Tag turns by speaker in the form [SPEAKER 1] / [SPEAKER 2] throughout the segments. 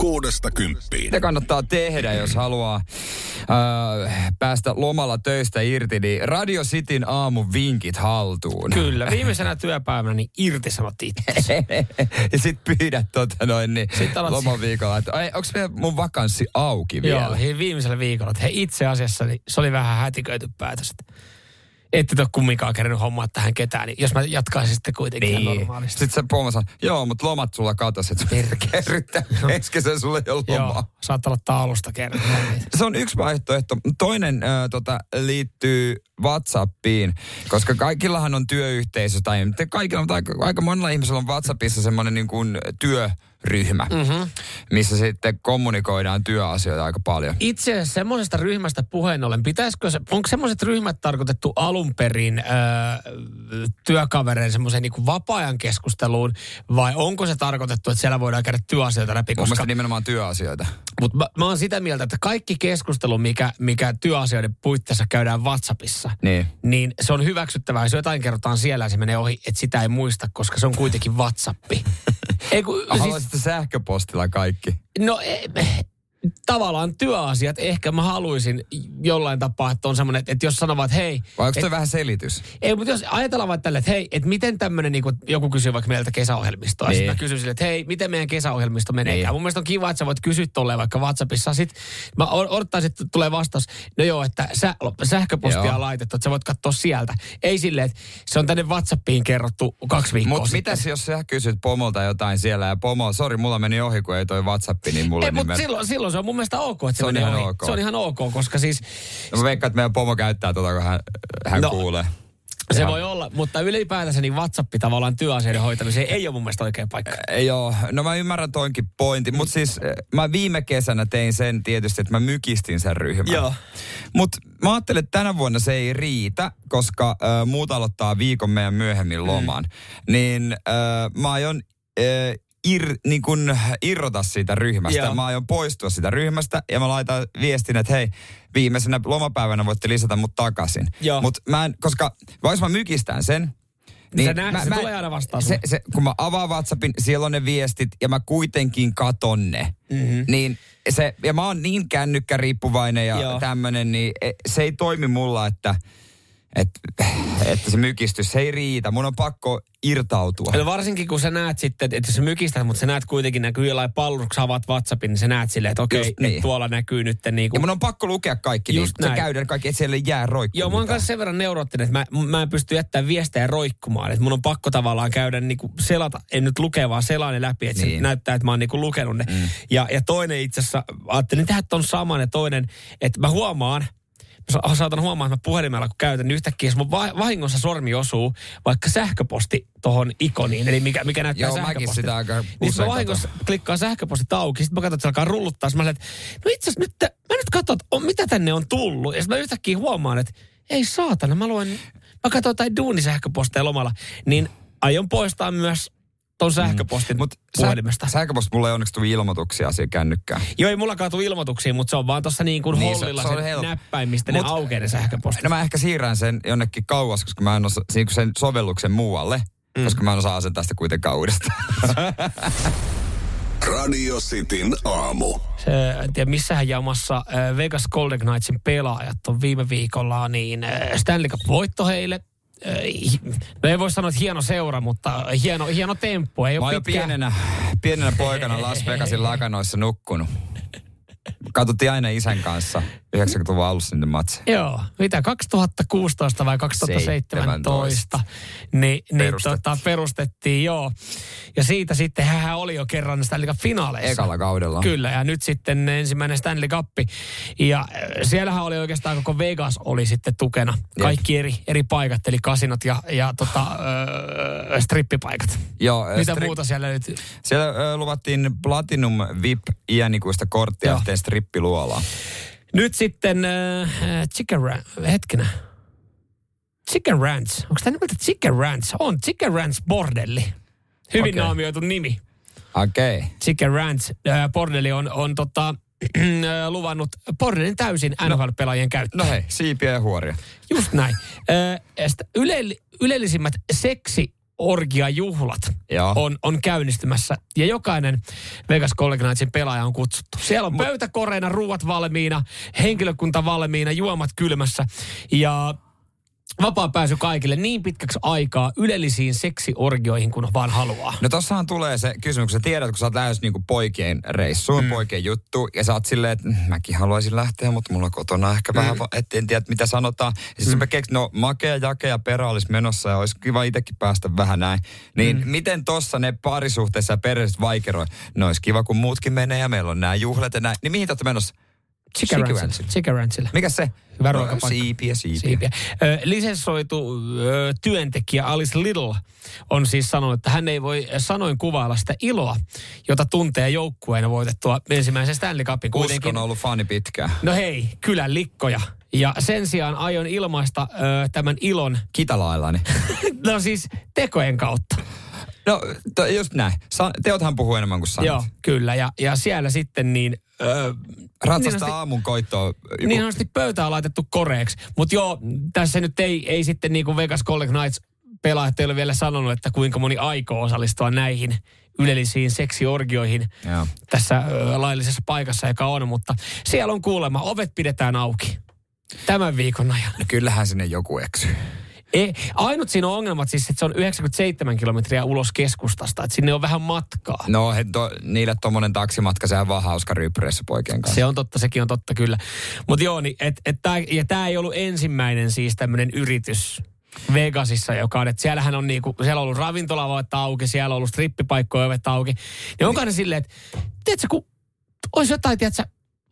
[SPEAKER 1] Kuudesta kymppiin.
[SPEAKER 2] Mitä kannattaa tehdä, jos haluaa äh, päästä lomalla töistä irti, niin Radio Cityn aamu vinkit haltuun.
[SPEAKER 3] Kyllä, viimeisenä työpäivänä niin irtisanot itse.
[SPEAKER 2] ja sit pyydät tota noin niin
[SPEAKER 3] Sitten alat-
[SPEAKER 2] lomaviikolla, että meidän mun vakanssi auki vielä?
[SPEAKER 3] Joo, hei, viimeisellä viikolla. Että hei, itse asiassa niin se oli vähän hätiköity päätös. Että ette te ole kumminkaan kerännyt hommaa tähän ketään, niin jos mä jatkaisin sitten kuitenkin ihan normaalisti.
[SPEAKER 2] Sitten se pomma sanoo, joo, mutta lomat sulla katos, että kerryttää. Eikö se sulle jo lomaa?
[SPEAKER 3] Joo, saattaa olla taulusta kerran.
[SPEAKER 2] Se on yksi vaihtoehto. Toinen äh, tota, liittyy WhatsAppiin, koska kaikillahan on työyhteisö, tai kaikilla, mutta aika, aika monella ihmisellä on WhatsAppissa semmoinen niin kuin työryhmä, mm-hmm. missä sitten kommunikoidaan työasioita aika paljon.
[SPEAKER 3] Itse asiassa semmoisesta ryhmästä puheen ollen, pitäisikö se, onko semmoiset ryhmät tarkoitettu alun perin öö, työkavereiden semmoiseen niin vapaa-ajan keskusteluun, vai onko se tarkoitettu, että siellä voidaan käydä työasioita läpi?
[SPEAKER 2] Mun mielestä nimenomaan työasioita.
[SPEAKER 3] Mutta mä, mä oon sitä mieltä, että kaikki keskustelu, mikä, mikä työasioiden puitteissa käydään WhatsAppissa,
[SPEAKER 2] Niin.
[SPEAKER 3] niin se on hyväksyttävää. Jos jotain kerrotaan siellä ja se menee ohi, että sitä ei muista, koska se on kuitenkin WhatsAppi. ei, kun, siis,
[SPEAKER 2] Haluaisitte sähköpostilla kaikki?
[SPEAKER 3] no, e, tavallaan työasiat, ehkä mä haluaisin jollain tapaa, että on semmoinen, että, että jos sanovat, että hei,
[SPEAKER 2] Vai onko
[SPEAKER 3] et,
[SPEAKER 2] vähän selitys?
[SPEAKER 3] ei, mutta jos ajatellaan vaikka tälle, että hei, että miten tämmöinen, niin joku kysyy vaikka meiltä kesäohjelmistoa, niin.
[SPEAKER 2] Niin.
[SPEAKER 3] sitten mä kysyn sille, että hei, miten meidän kesäohjelmisto menee.
[SPEAKER 2] Niin.
[SPEAKER 3] Mun mielestä on kiva, että sä voit kysyä tolleen vaikka WhatsAppissa. Sitten mä odottaisin, että tulee vastaus, no joo, että sä, sähköpostia
[SPEAKER 2] Joo.
[SPEAKER 3] on laitettu, että sä voit katsoa sieltä. Ei silleen, että se on tänne WhatsAppiin kerrottu kaksi viikkoa
[SPEAKER 2] Mutta mitäs jos sä kysyt pomolta jotain siellä ja pomo, sori, mulla meni ohi, kun ei toi WhatsApp, niin mulle
[SPEAKER 3] Ei,
[SPEAKER 2] nimen...
[SPEAKER 3] silloin, silloin se on mun mielestä ok, että se,
[SPEAKER 2] Se on ihan
[SPEAKER 3] ohi.
[SPEAKER 2] ok.
[SPEAKER 3] Se on ihan ok, koska siis
[SPEAKER 2] No mä veikkaan, että meidän pomo käyttää tota, kun hän, hän
[SPEAKER 3] No,
[SPEAKER 2] kuulee.
[SPEAKER 3] se
[SPEAKER 2] Ihan-
[SPEAKER 3] voi olla, mutta ylipäätänsä niin WhatsApp tavallaan työasioiden hoitamiseen ei ole mun mielestä oikea paikka.
[SPEAKER 2] Ei Joo, no mä ymmärrän toinkin pointin, mutta siis mä viime kesänä tein sen tietysti, että mä mykistin sen ryhmän.
[SPEAKER 3] Joo.
[SPEAKER 2] Mutta mä ajattelin, että tänä vuonna se ei riitä, koska äh, muut aloittaa viikon meidän myöhemmin loman. Mm. Niin äh, mä aion äh, ir, niin kun irrota siitä ryhmästä.
[SPEAKER 3] Joo.
[SPEAKER 2] Mä aion poistua siitä ryhmästä ja mä laitan viestin, että hei, viimeisenä lomapäivänä voitte lisätä mut takaisin. Mut mä en, koska vaikka mä mykistän sen,
[SPEAKER 3] Se nä- se tulee aina vastaan
[SPEAKER 2] se, se, kun mä avaan WhatsAppin, siellä on ne viestit ja mä kuitenkin katon ne. Mm-hmm. Niin se, ja mä oon niin kännykkäriippuvainen ja tämmönen, niin e- se ei toimi mulla, että, että, että se mykistys, se ei riitä. Mun on pakko irtautua.
[SPEAKER 3] No varsinkin kun sä näet sitten, että jos sä mykistät, mutta sä näet kuitenkin näkyy jollain kun sä avaat WhatsAppin, niin sä näet silleen, että okei, okay,
[SPEAKER 2] niin.
[SPEAKER 3] niin. tuolla näkyy nyt niin
[SPEAKER 2] Ja
[SPEAKER 3] kuin...
[SPEAKER 2] mun on pakko lukea kaikki,
[SPEAKER 3] Just
[SPEAKER 2] niin se käydään kaikki, että siellä ei jää roikkuun
[SPEAKER 3] Joo, mä oon kanssa sen verran neuroottinen, että mä, mä en pysty jättämään viestejä roikkumaan. Että mun on pakko tavallaan käydä niin kuin selata, en nyt lukea, vaan selaa ne läpi, että niin.
[SPEAKER 2] Niin.
[SPEAKER 3] se näyttää, että mä oon niin kuin lukenut ne. Mm. Ja, ja toinen itse asiassa, ajattelin tehdä ton saman ja toinen, että mä huomaan, saatan huomaa, että mä puhelimella kun käytän, niin yhtäkkiä jos mun va- vahingossa sormi osuu vaikka sähköposti tohon ikoniin, eli mikä, mikä näyttää
[SPEAKER 2] Joo, mäkin
[SPEAKER 3] sähköpostia.
[SPEAKER 2] sitä aika
[SPEAKER 3] Niin mä vahingossa klikkaan sähköpostit auki, sitten mä katson, että se alkaa rulluttaa. Mä että no itse asiassa nyt, mä nyt katson, että on, mitä tänne on tullut. Ja sitten mä yhtäkkiä huomaan, että ei saatana, mä luen, mä katson jotain duunisähköposteja lomalla. Niin aion poistaa myös ton sähköpostin
[SPEAKER 2] Mut
[SPEAKER 3] mm. puhelimesta.
[SPEAKER 2] Sä, sähköposti mulle ei onneksi tuli ilmoituksia siihen kännykkään.
[SPEAKER 3] Joo, ei mulla kaatu ilmoituksia, mutta se on vaan tuossa niin kuin
[SPEAKER 2] Niin,
[SPEAKER 3] niin,
[SPEAKER 2] se-
[SPEAKER 3] hollilla
[SPEAKER 2] se on
[SPEAKER 3] se,
[SPEAKER 2] helppo.
[SPEAKER 3] näppäimistä, ne
[SPEAKER 2] Mut-
[SPEAKER 3] aukeaa ne sähköpostit.
[SPEAKER 2] No mä ehkä siirrän sen jonnekin kauas, koska mä en osaa niin sen sovelluksen muualle. Mm. Koska mä en osaa asentaa sitä kuitenkaan uudestaan.
[SPEAKER 1] Radio Cityn aamu.
[SPEAKER 3] Se, en tiedä missähän jamassa äh, Vegas Golden Knightsin pelaajat on viime viikolla, niin äh, Stanley Cup-voitto heille. No ei voi sanoa, että hieno seura, mutta hieno, hieno temppu. Ei
[SPEAKER 2] Mä
[SPEAKER 3] ole
[SPEAKER 2] oon
[SPEAKER 3] pitkään.
[SPEAKER 2] pienenä, pienenä poikana Las Vegasin lakanoissa nukkunut. Katsottiin aina isän kanssa 90-luvun alussa niitä matseja.
[SPEAKER 3] Joo, mitä 2016 vai 2017, niin, niin
[SPEAKER 2] Perustettiin.
[SPEAKER 3] tota, perustettiin, joo. Ja siitä sitten hän oli jo kerran Stanley Cup finaaleissa.
[SPEAKER 2] Ekalla kaudella.
[SPEAKER 3] Kyllä, ja nyt sitten ensimmäinen Stanley Cup. Ja äh, siellähän oli oikeastaan koko Vegas oli sitten tukena. Kaikki eri, eri paikat, eli kasinot ja, ja tota, äh, strippipaikat.
[SPEAKER 2] Joo,
[SPEAKER 3] Mitä
[SPEAKER 2] stri-
[SPEAKER 3] muuta siellä nyt?
[SPEAKER 2] Siellä ö, luvattiin Platinum VIP iänikuista korttia
[SPEAKER 3] Joo.
[SPEAKER 2] yhteen strippiluolaan.
[SPEAKER 3] Nyt sitten äh, Chicken Ranch, hetkenä. Chicken Ranch, onko tämä nimeltä Chicken Ranch? On Chicken Ranch Bordelli. Hyvin okay. naamioitu nimi.
[SPEAKER 2] Okei. Okay.
[SPEAKER 3] Chicken Ranch äh, Bordelli on, on tota, äh, luvannut Bordelin täysin NHL-pelaajien käyttöön.
[SPEAKER 2] No hei, siipiä ja huoria.
[SPEAKER 3] Just näin. Äh, yle, ylellisimmät seksi orgiajuhlat
[SPEAKER 2] Joo.
[SPEAKER 3] on, on käynnistymässä. Ja jokainen Vegas Golden Knightsin pelaaja on kutsuttu. Siellä on pöytä koreina, ruuat valmiina, henkilökunta valmiina, juomat kylmässä. Ja vapaa pääsy kaikille niin pitkäksi aikaa ylellisiin seksiorgioihin, kun vaan haluaa.
[SPEAKER 2] No tossahan tulee se kysymys, kun sä tiedät, kun sä oot lähes niinku poikien reissuun, mm. poikien juttu, ja sä oot silleen, että "Mm, mäkin haluaisin lähteä, mutta mulla kotona ehkä mm. vähän, va- et en tiedä mitä sanotaan. Ja sitten mm. keksin, no makea, jake ja perä olisi menossa ja olisi kiva itsekin päästä vähän näin. Niin mm. miten tossa ne parisuhteessa ja perheessä vaikeroi? No olisi kiva, kun muutkin menee ja meillä on nämä juhlat ja näin. Niin mihin te menossa?
[SPEAKER 3] Ranchille. Chicken Ranchille.
[SPEAKER 2] Mikä se?
[SPEAKER 3] Hyvä
[SPEAKER 2] no,
[SPEAKER 3] ruokapaikka.
[SPEAKER 2] Siipiä, siipiä.
[SPEAKER 3] siipiä. Ö, Lisenssoitu ö, työntekijä Alice Little on siis sanonut, että hän ei voi sanoin kuvailla sitä iloa, jota tuntee joukkueena voitettua ensimmäisen Stanley Cupin.
[SPEAKER 2] Uskon on ollut fani pitkään.
[SPEAKER 3] No hei, kylän likkoja. Ja sen sijaan aion ilmaista ö, tämän ilon,
[SPEAKER 2] Kitalaillani.
[SPEAKER 3] no siis tekojen kautta.
[SPEAKER 2] No, to, just näin. Sa- teothan puhuu enemmän kuin sanat.
[SPEAKER 3] Joo, kyllä. Ja, ja siellä sitten niin...
[SPEAKER 2] Ratsasta
[SPEAKER 3] niin
[SPEAKER 2] aamun koittoa. Joku,
[SPEAKER 3] Niin pöytä on laitettu koreeksi. Mutta joo, tässä nyt ei, ei sitten niin kuin Vegas Golden Knights pelaajat ei ole vielä sanonut, että kuinka moni aikoo osallistua näihin ylellisiin seksiorgioihin
[SPEAKER 2] Joo.
[SPEAKER 3] tässä ö, laillisessa paikassa, joka on. Mutta siellä on kuulemma, ovet pidetään auki tämän viikon ajan.
[SPEAKER 2] No kyllähän sinne joku eksyy.
[SPEAKER 3] Ei, ainut siinä on ongelmat siis, että se on 97 kilometriä ulos keskustasta, että sinne on vähän matkaa.
[SPEAKER 2] No he, to, niille tommonen taksimatka, sehän vaan hauska ryppyreissä poikien kanssa.
[SPEAKER 3] Se on totta, sekin on totta kyllä. Mutta joo, niin, et, et tää, ja tämä ei ollut ensimmäinen siis tämmöinen yritys Vegasissa, joka on, että siellähän on niinku, siellä on ollut ravintolavoita auki, siellä on ollut strippipaikkoja ovet auki. Niin onko ne silleen, että tiedätkö, kun olisi jotain, tiedätkö,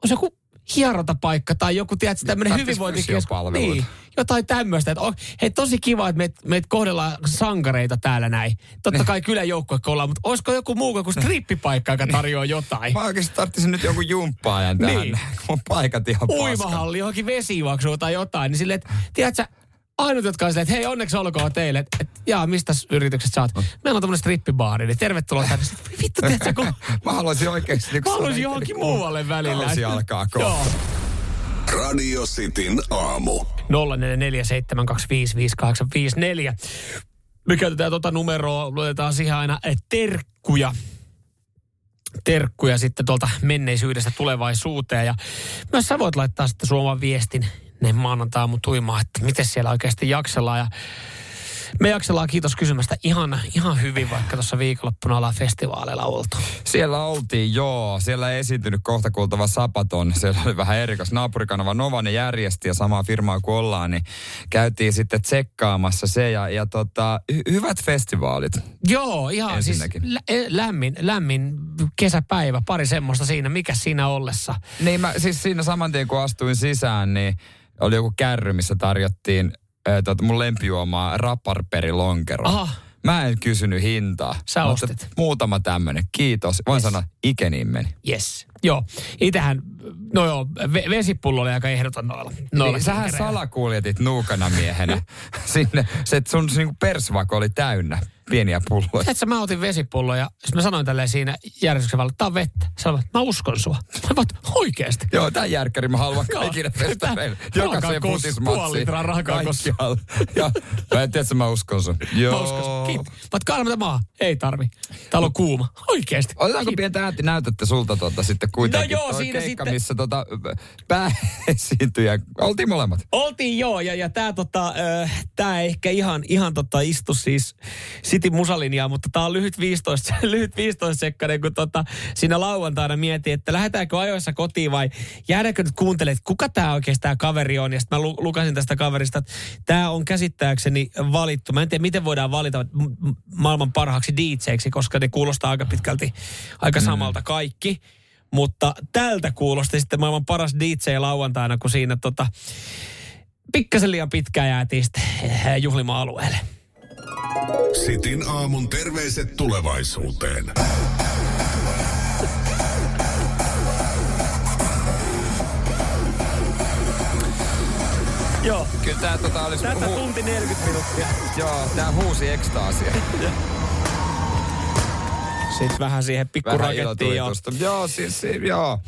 [SPEAKER 3] olisi joku hierontapaikka tai joku, tiedätkö, tämmöinen hyvinvointikeskus. Niin, jotain tämmöistä. Että hei, tosi kiva, että meitä meit kohdellaan sankareita täällä näin. Totta kai kylän joukkue ollaan, mutta olisiko joku muu kuin strippipaikka, joka tarjoaa jotain?
[SPEAKER 2] Mä oikeasti tarvitsin nyt jonkun jumppaajan tähän.
[SPEAKER 3] Niin.
[SPEAKER 2] Mun paikat ihan
[SPEAKER 3] uimahalli, johonkin vesijuoksuun tai jotain, niin silleen, että tiedätkö, ainut, jotka on silleen, että hei, onneksi olkoon teille, että et, jaa, mistä yritykset saat? Meillä on tämmöinen strippibaari, niin tervetuloa tänne. Sitten, Vittu, tiedätkö, kun
[SPEAKER 2] Mä haluaisin oikeasti... Niin
[SPEAKER 3] mä haluaisin johonkin muualle välillä.
[SPEAKER 2] Kausi alkaa kohta.
[SPEAKER 1] Radio Cityn aamu.
[SPEAKER 3] 0447255854. Me käytetään tuota numeroa, luetaan siihen aina eh, terkkuja. Terkkuja sitten tuolta menneisyydestä tulevaisuuteen. Ja myös sä voit laittaa sitten suoman viestin ne maanantai aamu tuimaan, että miten siellä oikeasti jaksellaan. Ja me jaksellaan, kiitos kysymästä, ihan, ihan hyvin, vaikka tuossa viikonloppuna ollaan festivaaleilla oltu.
[SPEAKER 2] Siellä oltiin, joo. Siellä ei esiintynyt kohta kuultava Sapaton. Siellä oli vähän erikas. Naapurikanava Nova ne järjesti ja samaa firmaa kuin ollaan, niin käytiin sitten tsekkaamassa se. Ja, ja tota, hy- hyvät festivaalit.
[SPEAKER 3] Joo, ihan siis lä- eh, lämmin, lämmin kesäpäivä, pari semmoista siinä, mikä siinä ollessa.
[SPEAKER 2] Niin mä siis siinä saman tien kun astuin sisään, niin oli joku kärry, missä tarjottiin tota, mun lempijuomaa raparperi lonkero.
[SPEAKER 3] Aha.
[SPEAKER 2] Mä en kysynyt hintaa.
[SPEAKER 3] Sä ostit.
[SPEAKER 2] Muutama tämmönen. Kiitos. Voin
[SPEAKER 3] Yes.
[SPEAKER 2] sanoa, ikeniin meni.
[SPEAKER 3] Yes. Joo, itähän, no joo, ve- vesipullo oli aika ehdoton noilla. noilla
[SPEAKER 2] Niin, sähän salakuljetit nuukana miehenä sinne. Se, että sun niinku persvako oli täynnä pieniä pulloja.
[SPEAKER 3] Tiedätkö, mä otin vesipullo ja mä sanoin tälleen siinä järjestyksen valilla, tää on vettä. Sanoin, mä uskon sua. Mä voin, oikeesti.
[SPEAKER 2] Joo, tän järkkäri mä haluan kaikille festareille.
[SPEAKER 3] Tää-
[SPEAKER 2] Jokaiseen futismatsiin.
[SPEAKER 3] puoli litraa raakakos.
[SPEAKER 2] Kaikkialle. Ja mä en tiedä, että mä uskon sun. Joo.
[SPEAKER 3] Mä uskon sua. Kiitos. Mä kaala maa. Ei tarvi. Täällä on kuuma. Oikeesti.
[SPEAKER 2] Otetaanko pientä ääntinäytettä sulta tuota sitten kuitenkin.
[SPEAKER 3] No joo,
[SPEAKER 2] Toi
[SPEAKER 3] siinä
[SPEAKER 2] keikka,
[SPEAKER 3] sitten-
[SPEAKER 2] missä tota, pääesiintyjä, oltiin molemmat.
[SPEAKER 3] Oltiin joo, ja, ja tämä tota, äh, tää ehkä ihan, ihan tota istu siis City musalinjaa, mutta tämä on lyhyt 15, lyhyt 15 sekkainen, kun tota, siinä lauantaina mietin, että lähdetäänkö ajoissa kotiin vai jäädäänkö nyt kuuntelemaan, että kuka tämä oikeasti tämä kaveri on. Ja sitten mä lu- lukasin tästä kaverista, että tämä on käsittääkseni valittu. Mä en tiedä, miten voidaan valita maailman parhaaksi DJksi, koska ne kuulostaa aika pitkälti aika samalta kaikki. Mutta tältä kuulosti sitten maailman paras DJ lauantaina, kun siinä tota, pikkasen liian pitkään jäätiin sitten eh, juhlima-alueelle.
[SPEAKER 1] Sitin aamun terveiset tulevaisuuteen.
[SPEAKER 3] Joo,
[SPEAKER 2] Kyllä tää tota olisi...
[SPEAKER 3] tätä
[SPEAKER 2] hu-
[SPEAKER 3] tunti 40 minuuttia.
[SPEAKER 2] Joo, tää huusi ekstaasia.
[SPEAKER 3] Sitten vähän siihen
[SPEAKER 2] Vähän
[SPEAKER 3] pikkurakettiin jo.
[SPEAKER 2] ilotuitusta. Joo, siis, siis joo.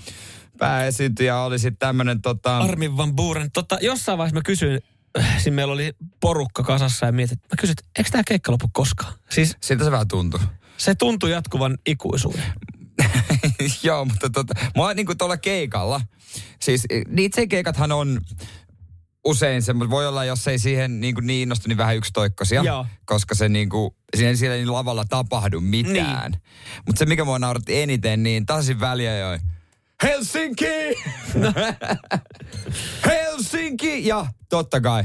[SPEAKER 2] Pääesiintyjä oli sitten tämmönen tota...
[SPEAKER 3] Armin van Buuren. Tota, jossain vaiheessa mä kysyin, äh, siinä meillä oli porukka kasassa ja mietin, mä kysyin, että eikö tämä keikka lopu koskaan? Siis
[SPEAKER 2] Siltä se vähän tuntui.
[SPEAKER 3] se tuntui jatkuvan ikuisuuden.
[SPEAKER 2] Joo, mutta tota, mua niinku tuolla keikalla, siis DJ-keikathan on usein se, voi olla, jos ei siihen niin, kuin niin innostu, niin vähän yksitoikkoisia.
[SPEAKER 3] Joo.
[SPEAKER 2] Koska se niin kuin, siinä ei siellä niin lavalla tapahdu mitään. Niin. Mutta se, mikä mua nauratti eniten, niin tasin väliä joi. Helsinki! Helsinki! Ja totta kai.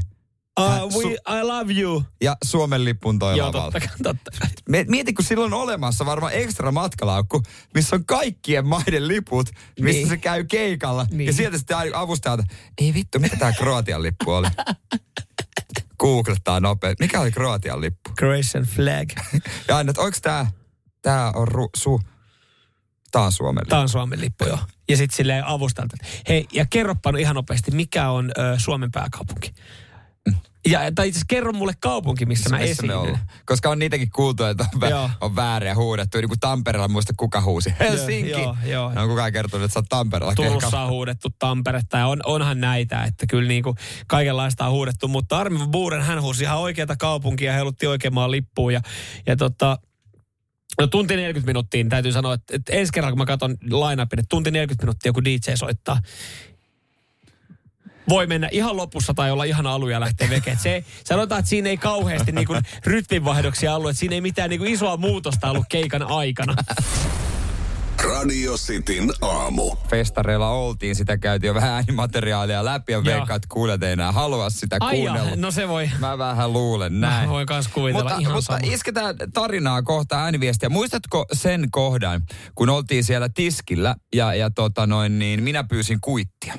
[SPEAKER 3] Uh, we, I love you.
[SPEAKER 2] Ja Suomen lippun toi
[SPEAKER 3] Joo, totta, totta.
[SPEAKER 2] Mieti, kun silloin on olemassa varmaan ekstra matkalaukku, missä on kaikkien maiden liput, missä
[SPEAKER 3] Niin.
[SPEAKER 2] se käy keikalla.
[SPEAKER 3] Niin.
[SPEAKER 2] Ja sieltä sitten avustajalta, ei vittu, mitä tämä Kroatian lippu oli? Googlettaa nopeasti. Mikä oli Kroatian lippu?
[SPEAKER 3] Croatian flag.
[SPEAKER 2] Ja aina, että onko tämä, tämä on ru, su, tää on Suomen lippu.
[SPEAKER 3] Tämä on Suomen lippu, joo. Ja sitten silleen avustajalta, hei, ja kerropa ihan nopeasti, mikä on ö, Suomen pääkaupunki? Ja, tai itse kerro mulle kaupunki, missä mä
[SPEAKER 2] Missä me
[SPEAKER 3] esiinnyn.
[SPEAKER 2] Koska on niitäkin kuultu, että on, vä- on väärin huudettu. Niin kuin Tampereella muista kuka huusi. Helsinki!
[SPEAKER 3] joo, joo.
[SPEAKER 2] No kukaan kertonut, että sä oot Tampereella
[SPEAKER 3] Turussa on huudettu Tamperetta ja on, onhan näitä, että kyllä niinku kaikenlaista on huudettu. Mutta Armin Buuren hän huusi ihan oikeata kaupunkia ja heilutti oikein maan lippuun. Ja, ja tota, no tunti 40 minuuttia, niin täytyy sanoa, että, että ensi kerralla kun mä katson line-upin, että tunti 40 minuuttia kun DJ soittaa, voi mennä ihan lopussa tai olla ihan alu ja lähteä veke. Se, sanotaan, että siinä ei kauheasti niinku rytminvaihdoksia ollut, että siinä ei mitään niinku isoa muutosta ollut keikan aikana.
[SPEAKER 1] Radio Cityn aamu.
[SPEAKER 2] festareilla oltiin, sitä käytiin jo vähän äänimateriaalia läpi ja veikkaat, kuulijat ei enää halua sitä
[SPEAKER 3] Ai ja,
[SPEAKER 2] kuunnella.
[SPEAKER 3] no se voi.
[SPEAKER 2] Mä vähän luulen näin.
[SPEAKER 3] Mä voin kans kuvitella
[SPEAKER 2] mutta,
[SPEAKER 3] ihan
[SPEAKER 2] mutta
[SPEAKER 3] sama.
[SPEAKER 2] isketään tarinaa kohta ääniviestiä. Muistatko sen kohdan, kun oltiin siellä tiskillä ja, ja tota noin, niin minä pyysin kuittia.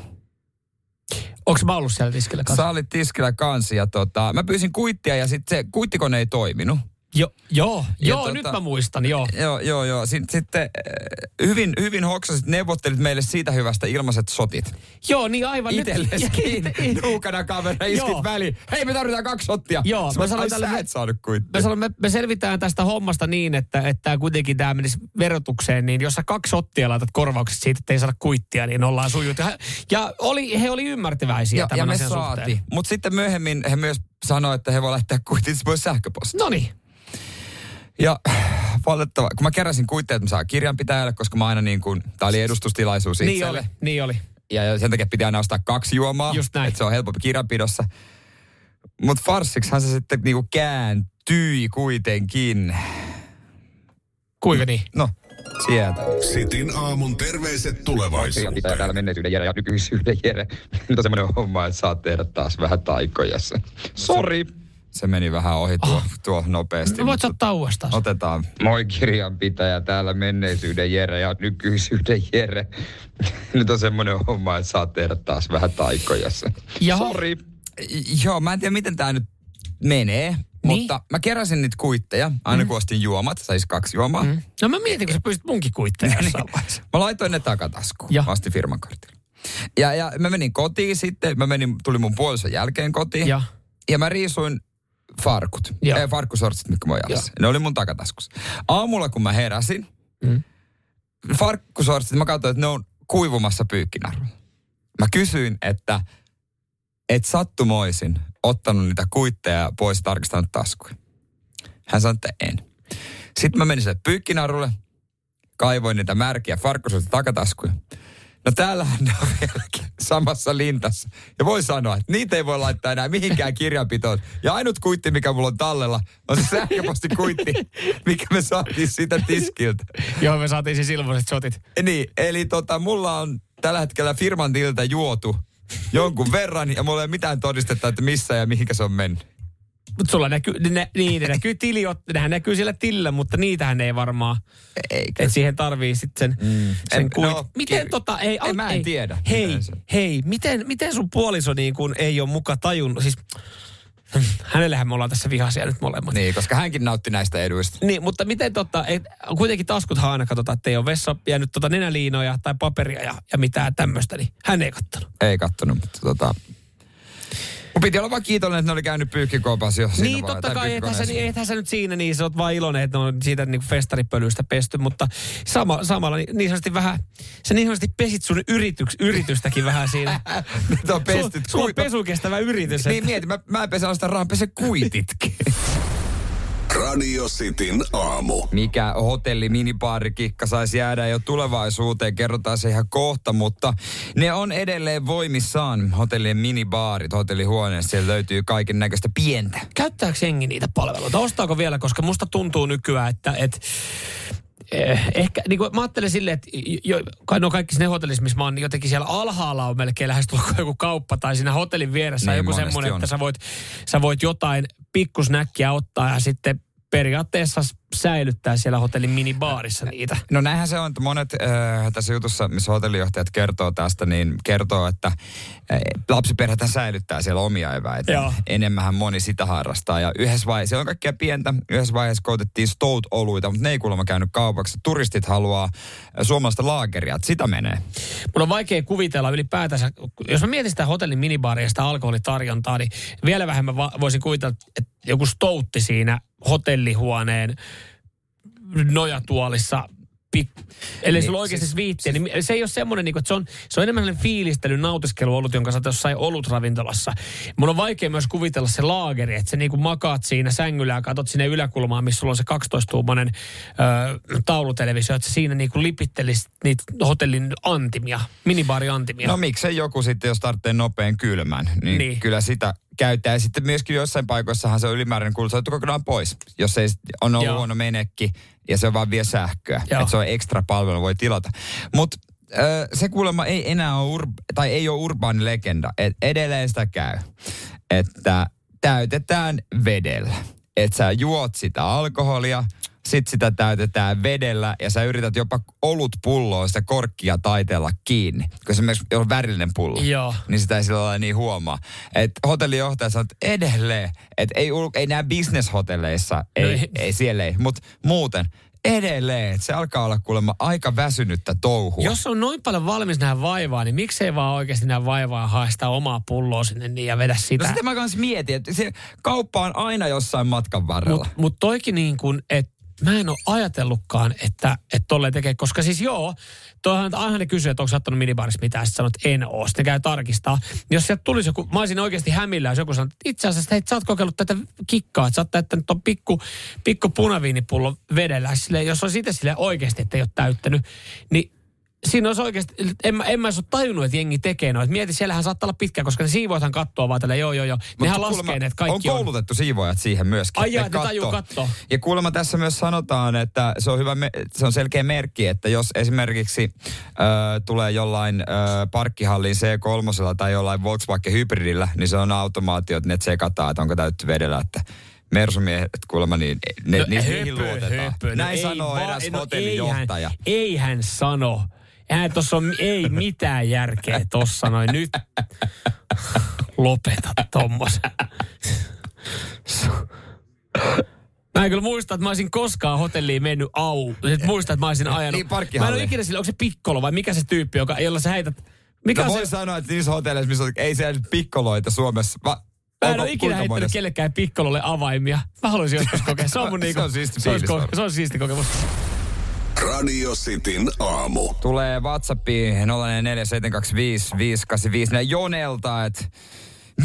[SPEAKER 3] Onko mä ollut siellä tiskillä kanssa?
[SPEAKER 2] Sä olit tiskillä kanssa ja tota, mä pyysin kuittia ja sitten se kuittikone ei toiminut.
[SPEAKER 3] Jo, joo,
[SPEAKER 2] Ja
[SPEAKER 3] joo
[SPEAKER 2] tota-
[SPEAKER 3] nyt mä muistan, joo.
[SPEAKER 2] Joo, joo, joo. Sitten, sitten äh, hyvin, hyvin hoksasit, neuvottelit meille siitä hyvästä ilmaiset sotit.
[SPEAKER 3] Joo, niin aivan
[SPEAKER 2] Itselleskin
[SPEAKER 3] nyt.
[SPEAKER 2] nuukana kamera iskit
[SPEAKER 3] Joo.
[SPEAKER 2] väliin. Hei, me tarvitaan kaksi shottia.
[SPEAKER 3] Joo,
[SPEAKER 2] Sä
[SPEAKER 3] mä
[SPEAKER 2] mä
[SPEAKER 3] sanoin
[SPEAKER 2] sanoin,
[SPEAKER 3] tälle-
[SPEAKER 2] sä et saanut
[SPEAKER 3] Mä
[SPEAKER 2] kuittia.
[SPEAKER 3] sanon, me, me selvitään tästä hommasta niin, että, että kuitenkin tämä menisi verotukseen, niin jos sä kaksi ottia laitat korvaukset siitä, että ei saada kuittia, niin ollaan sujut. Ja, ja oli, he oli ymmärtäväisiä
[SPEAKER 2] Ja,
[SPEAKER 3] tämän
[SPEAKER 2] ja me
[SPEAKER 3] asian
[SPEAKER 2] saatiin.
[SPEAKER 3] suhteen.
[SPEAKER 2] Mutta sitten myöhemmin he myös sanoivat, että he voi lähteä kuitit pois sähköpostiin.
[SPEAKER 3] No niin,
[SPEAKER 2] Ja valitettava, kun mä keräsin kuitteja, että mä saan kirjanpitäjälle, koska mä aina niin kuin, tää oli edustustilaisuus
[SPEAKER 3] niin
[SPEAKER 2] itselle.
[SPEAKER 3] oli, niin oli.
[SPEAKER 2] Ja sen takia pitää aina ostaa kaksi juomaa.
[SPEAKER 3] Just näin.
[SPEAKER 2] Että se on helpompi kirjanpidossa. Mutta farssiksihan se sitten niinku kääntyi kuitenkin.
[SPEAKER 3] Kuinka niin?
[SPEAKER 2] No, sieltä.
[SPEAKER 1] Sitin aamun terveiset tulevaisuuteen.
[SPEAKER 2] Pitää täällä menneisyyden Jere ja nykyisyyden Jere. Nyt on semmoinen homma, että saat tehdä taas vähän taikoja sen. Sori. Se meni vähän ohi tuo, tuo nopeasti.
[SPEAKER 3] No voit
[SPEAKER 2] mutta
[SPEAKER 3] ottaa uudestaan.
[SPEAKER 2] Otetaan. Moi kirjanpitäjä, täällä menneisyyden Jere ja nykyisyyden Jere. Nyt on semmoinen homma, että saat tehdä taas vähän taikoja. Sori. Joo, mä en tiedä miten tämä nyt menee, niin? mutta mä keräsin niitä kuitteja, aina mm. kun ostin juomat, sais kaksi juomaa. Mm.
[SPEAKER 3] No mä mietin, kun sä pystyt munkin kuitteja vaiheessa.
[SPEAKER 2] Mä laitoin ne takataskuun,
[SPEAKER 3] Ja.
[SPEAKER 2] mä ostin firman kortilla. Ja, ja mä menin kotiin sitten, mä menin, tuli mun puolison jälkeen kotiin.
[SPEAKER 3] Ja,
[SPEAKER 2] Ja mä riisuin farkut.
[SPEAKER 3] Joo.
[SPEAKER 2] Ei, farkkusortsit, mitkä mä jalassa. Ne oli mun takataskussa. Aamulla, kun mä heräsin,
[SPEAKER 3] Mm.
[SPEAKER 2] farkkusortsit, mä katsoin, että ne on kuivumassa pyykkinarrulla. Mä kysyin, että et sattumoisin ottanut niitä kuitteja pois ja tarkistanut taskuja. Hän sanoi, että en. Sitten mä menin sille pyykkinarrulle, kaivoin niitä märkiä farkkusuista takataskuja. No täällähän ne on vieläkin samassa lintassa. Ja voi sanoa, että niitä ei voi laittaa enää mihinkään kirjanpitoon. Ja ainut kuitti, mikä mulla on tallella, on se sähköpostikuitti, mikä me saatiin siitä tiskiltä.
[SPEAKER 3] Joo, me saatiin siis ilmaiset shotit.
[SPEAKER 2] Niin, eli tota, mulla on tällä hetkellä firman tililtä juotu jonkun verran, ja mulla ei ole mitään todistetta, että missä ja mihinkä se on mennyt.
[SPEAKER 3] Mutta sulla näkyy, ne, niin, ne näkyy tili, nehän näkyy siellä tilillä, mutta niitähän ei varmaan.
[SPEAKER 2] Eikä.
[SPEAKER 3] Et siihen tarvii sitten sen, mm. sen
[SPEAKER 2] En-
[SPEAKER 3] kuit.
[SPEAKER 2] no,
[SPEAKER 3] miten
[SPEAKER 2] ki-
[SPEAKER 3] tota, ei,
[SPEAKER 2] ei, mä en
[SPEAKER 3] ei,
[SPEAKER 2] tiedä,
[SPEAKER 3] Hei,
[SPEAKER 2] miten se-
[SPEAKER 3] hei, miten, miten sun puoliso niin kuin ei ole muka tajunnut, siis hänellähän me ollaan tässä vihaisia nyt molemmat.
[SPEAKER 2] Niin, koska hänkin nautti näistä eduista.
[SPEAKER 3] Niin, mutta miten tota, et, kuitenkin taskuthan aina katsotaan, että ei ole vessa jäänyt tota nenäliinoja tai paperia ja, ja mitään tämmöistä, niin hän ei kattonut.
[SPEAKER 2] Ei kattonut, mutta tota... Mun piti olla vaan kiitollinen, että ne oli käynyt pyykkikoopassa jo
[SPEAKER 3] Niin,
[SPEAKER 2] vai-
[SPEAKER 3] totta kai, ethän sä, ethän sä nyt siinä, niin sä oot vaan iloinen, että ne on siitä niin festaripölystä pesty, mutta sama, samalla niin, niin sanotusti vähän, sä niin sanotusti pesit sun yrityks, yritystäkin vähän siinä.
[SPEAKER 2] Nyt on
[SPEAKER 3] Sulla,
[SPEAKER 2] pesty.
[SPEAKER 3] sulla on pesukestävä yritys.
[SPEAKER 2] Niin
[SPEAKER 3] että-
[SPEAKER 2] mieti, mä, mä en pesä sitä rahaa, pese kuititkin.
[SPEAKER 1] Radio Cityn aamu.
[SPEAKER 2] Mikä hotelli, minibaari, kikka saisi jäädä jo tulevaisuuteen, kerrotaan se ihan kohta, mutta ne on edelleen voimissaan. Hotellien minibaarit, hotellihuoneessa, siellä löytyy kaiken näköistä pientä.
[SPEAKER 3] Käyttääkö jengi niitä palveluita? Ostaako vielä? Koska musta tuntuu nykyään, että et, eh, ehkä, niin kuin mä ajattelen silleen, että jo, kai no kaikki sinne hotellissa, missä mä oon, niin jotenkin siellä alhaalla on melkein lähes joku kauppa tai siinä hotellin vieressä on
[SPEAKER 2] Niin,
[SPEAKER 3] joku semmoinen,
[SPEAKER 2] on.
[SPEAKER 3] että sä voit, sä voit jotain pikkusnäkkiä ottaa ja sitten periaatteessa säilyttää siellä hotellin minibaarissa niitä.
[SPEAKER 2] No näinhän se on, että monet äh, tässä jutussa, missä hotellijohtajat kertoo tästä, niin kertoo, että äh, lapsiperhethän säilyttää siellä omia eväitä.
[SPEAKER 3] Joo.
[SPEAKER 2] Enemmänhän moni sitä harrastaa. Ja yhdessä vaiheessa, siellä on kaikkea pientä, yhdessä vaiheessa koitettiin stout-oluita, mutta ne ei kuulemma käynyt kaupaksi. Turistit haluaa äh, suomalaista laageria, että sitä menee.
[SPEAKER 3] Mun on vaikea kuvitella ylipäätänsä, jos mä mietin sitä hotellin minibaaria ja sitä alkoholitarjontaa, niin vielä vähemmän voisin kuvitella, että joku stoutti siinä hotellihuoneen nojatuolissa pik- Eli
[SPEAKER 2] Niin,
[SPEAKER 3] sulla oikeasti
[SPEAKER 2] siis-
[SPEAKER 3] siis, niin se ei ole semmoinen, niin kuin, että se on, se on enemmän sellainen fiilistely, nautiskelu ollut, jonka sä jossain olutravintolassa. Mun on vaikea myös kuvitella se laageri, että sä niin kuin makaat siinä sängyllä ja katot sinne yläkulmaan, missä sulla on se 12-tuumainen ö, taulutelevisio, että sä siinä niin kuin lipittelisit niitä hotellin antimia, minibaari-antimia.
[SPEAKER 2] No miksei joku sitten, jos tarvitsee nopean kylmän, niin, niin.
[SPEAKER 3] Niin.
[SPEAKER 2] kyllä sitä käyttää. Ja sitten myöskin jossain paikoissahan se on ylimääräinen kulutus kokonaan pois, jos ei on ollut
[SPEAKER 3] Joo.
[SPEAKER 2] huono menekki ja se on vaan vie sähköä. Että se on ekstra palvelu, voi tilata. Mutta se kuulemma ei enää ole, ur- tai ei ole urbaani legenda, että edelleen sitä käy, että täytetään vedellä. Että sä juot sitä alkoholia, sit sitä täytetään vedellä ja sä yrität jopa olutpulloa sitä korkkia taiteella kiinni. Kun se esimerkiksi on värillinen pullo,
[SPEAKER 3] Joo.
[SPEAKER 2] niin sitä ei sillä lailla niin huomaa. Et hotellijohtaja sanoo, että edelleen, että ei, ei nää bisneshotelleissa, ei,
[SPEAKER 3] No
[SPEAKER 2] ei.
[SPEAKER 3] ei.
[SPEAKER 2] ei siellä ei, mutta muuten edelleen, että se alkaa olla kuulemma aika väsynyttä touhua.
[SPEAKER 3] Jos on noin paljon valmis nähdä vaivaa, niin miksei vaan oikeasti nähdä vaivaa sitä omaa pulloa sinne niin ja vedä sitä.
[SPEAKER 2] No sitä mä kans mietin, että se kauppa on aina jossain matkan varrella.
[SPEAKER 3] Mutta mut toikin niin kuin, että mä en ole ajatellutkaan, että, että tolleen tekee, koska siis joo, toihan aina ne kysyy, että onko sä ottanut minibaarissa mitään, sitten sanot, että en oo. Sitten käy tarkistaa. Jos sieltä tulisi joku, mä olisin oikeasti hämillä, jos joku sanoo, että itse asiassa, hei, sä oot kokeillut tätä kikkaa, että sä oot täyttänyt ton pikku, pikku punaviinipullo vedellä. Sille, jos on sitä sille oikeasti, että ei ole täyttänyt, niin siinä olisi oikeasti, en mä, en mä olisi tajunnut, että jengi tekee noin. Mieti, siellähän saattaa olla pitkä, koska ne siivoithan kattoo vaan tällä, joo, joo, joo. Nehän
[SPEAKER 2] kuulemma
[SPEAKER 3] laskee ne, että kaikki
[SPEAKER 2] on
[SPEAKER 3] on.
[SPEAKER 2] koulutettu siivoajat siihen myöskin.
[SPEAKER 3] Ai jaa, ne
[SPEAKER 2] kattoo.
[SPEAKER 3] tajuu kattoo.
[SPEAKER 2] Ja kuulemma tässä myös sanotaan, että se on, hyvä, me- se on selkeä merkki, että jos esimerkiksi äh, tulee jollain äh, parkkihallin C3 tai jollain Volkswagen hybridillä, niin se on automaatio, että ne tsekataan, että onko täytty vedellä, että Mersumiehet kuulemma, niin ne, no, niihin luotetaan.
[SPEAKER 3] höpö.
[SPEAKER 2] Näin
[SPEAKER 3] ei
[SPEAKER 2] sanoo
[SPEAKER 3] va-
[SPEAKER 2] eräs
[SPEAKER 3] no
[SPEAKER 2] hotellijohtaja.
[SPEAKER 3] Eihän, eihän sano. Eihän tossa on, ei mitään järkeä tossa noin. Nyt lopeta tommosen. Mä en kyllä muista, että mä olisin koskaan hotelliin mennyt au. Nyt muista, että mä olisin ajanut.
[SPEAKER 2] Niin,
[SPEAKER 3] mä en ole ikinä sillä, onko se pikkolo vai mikä se tyyppi, joka, jolla sä heität. Mikä
[SPEAKER 2] No
[SPEAKER 3] on
[SPEAKER 2] voi
[SPEAKER 3] se?
[SPEAKER 2] sanoa, että niissä hotelleissa, missä on, ei siellä nyt pikkoloita Suomessa. Va,
[SPEAKER 3] Mä en ole ikinä heittänyt
[SPEAKER 2] monessa?
[SPEAKER 3] kellekään pikkololle avaimia. Mä haluaisin joskus kokea. Se on mun
[SPEAKER 2] Se
[SPEAKER 3] niinku,
[SPEAKER 2] on siisti
[SPEAKER 3] se, ko- se on siisti kokemus.
[SPEAKER 1] Radio Cityn aamu.
[SPEAKER 2] Tulee WhatsAppiin 04725585 Jonelta, että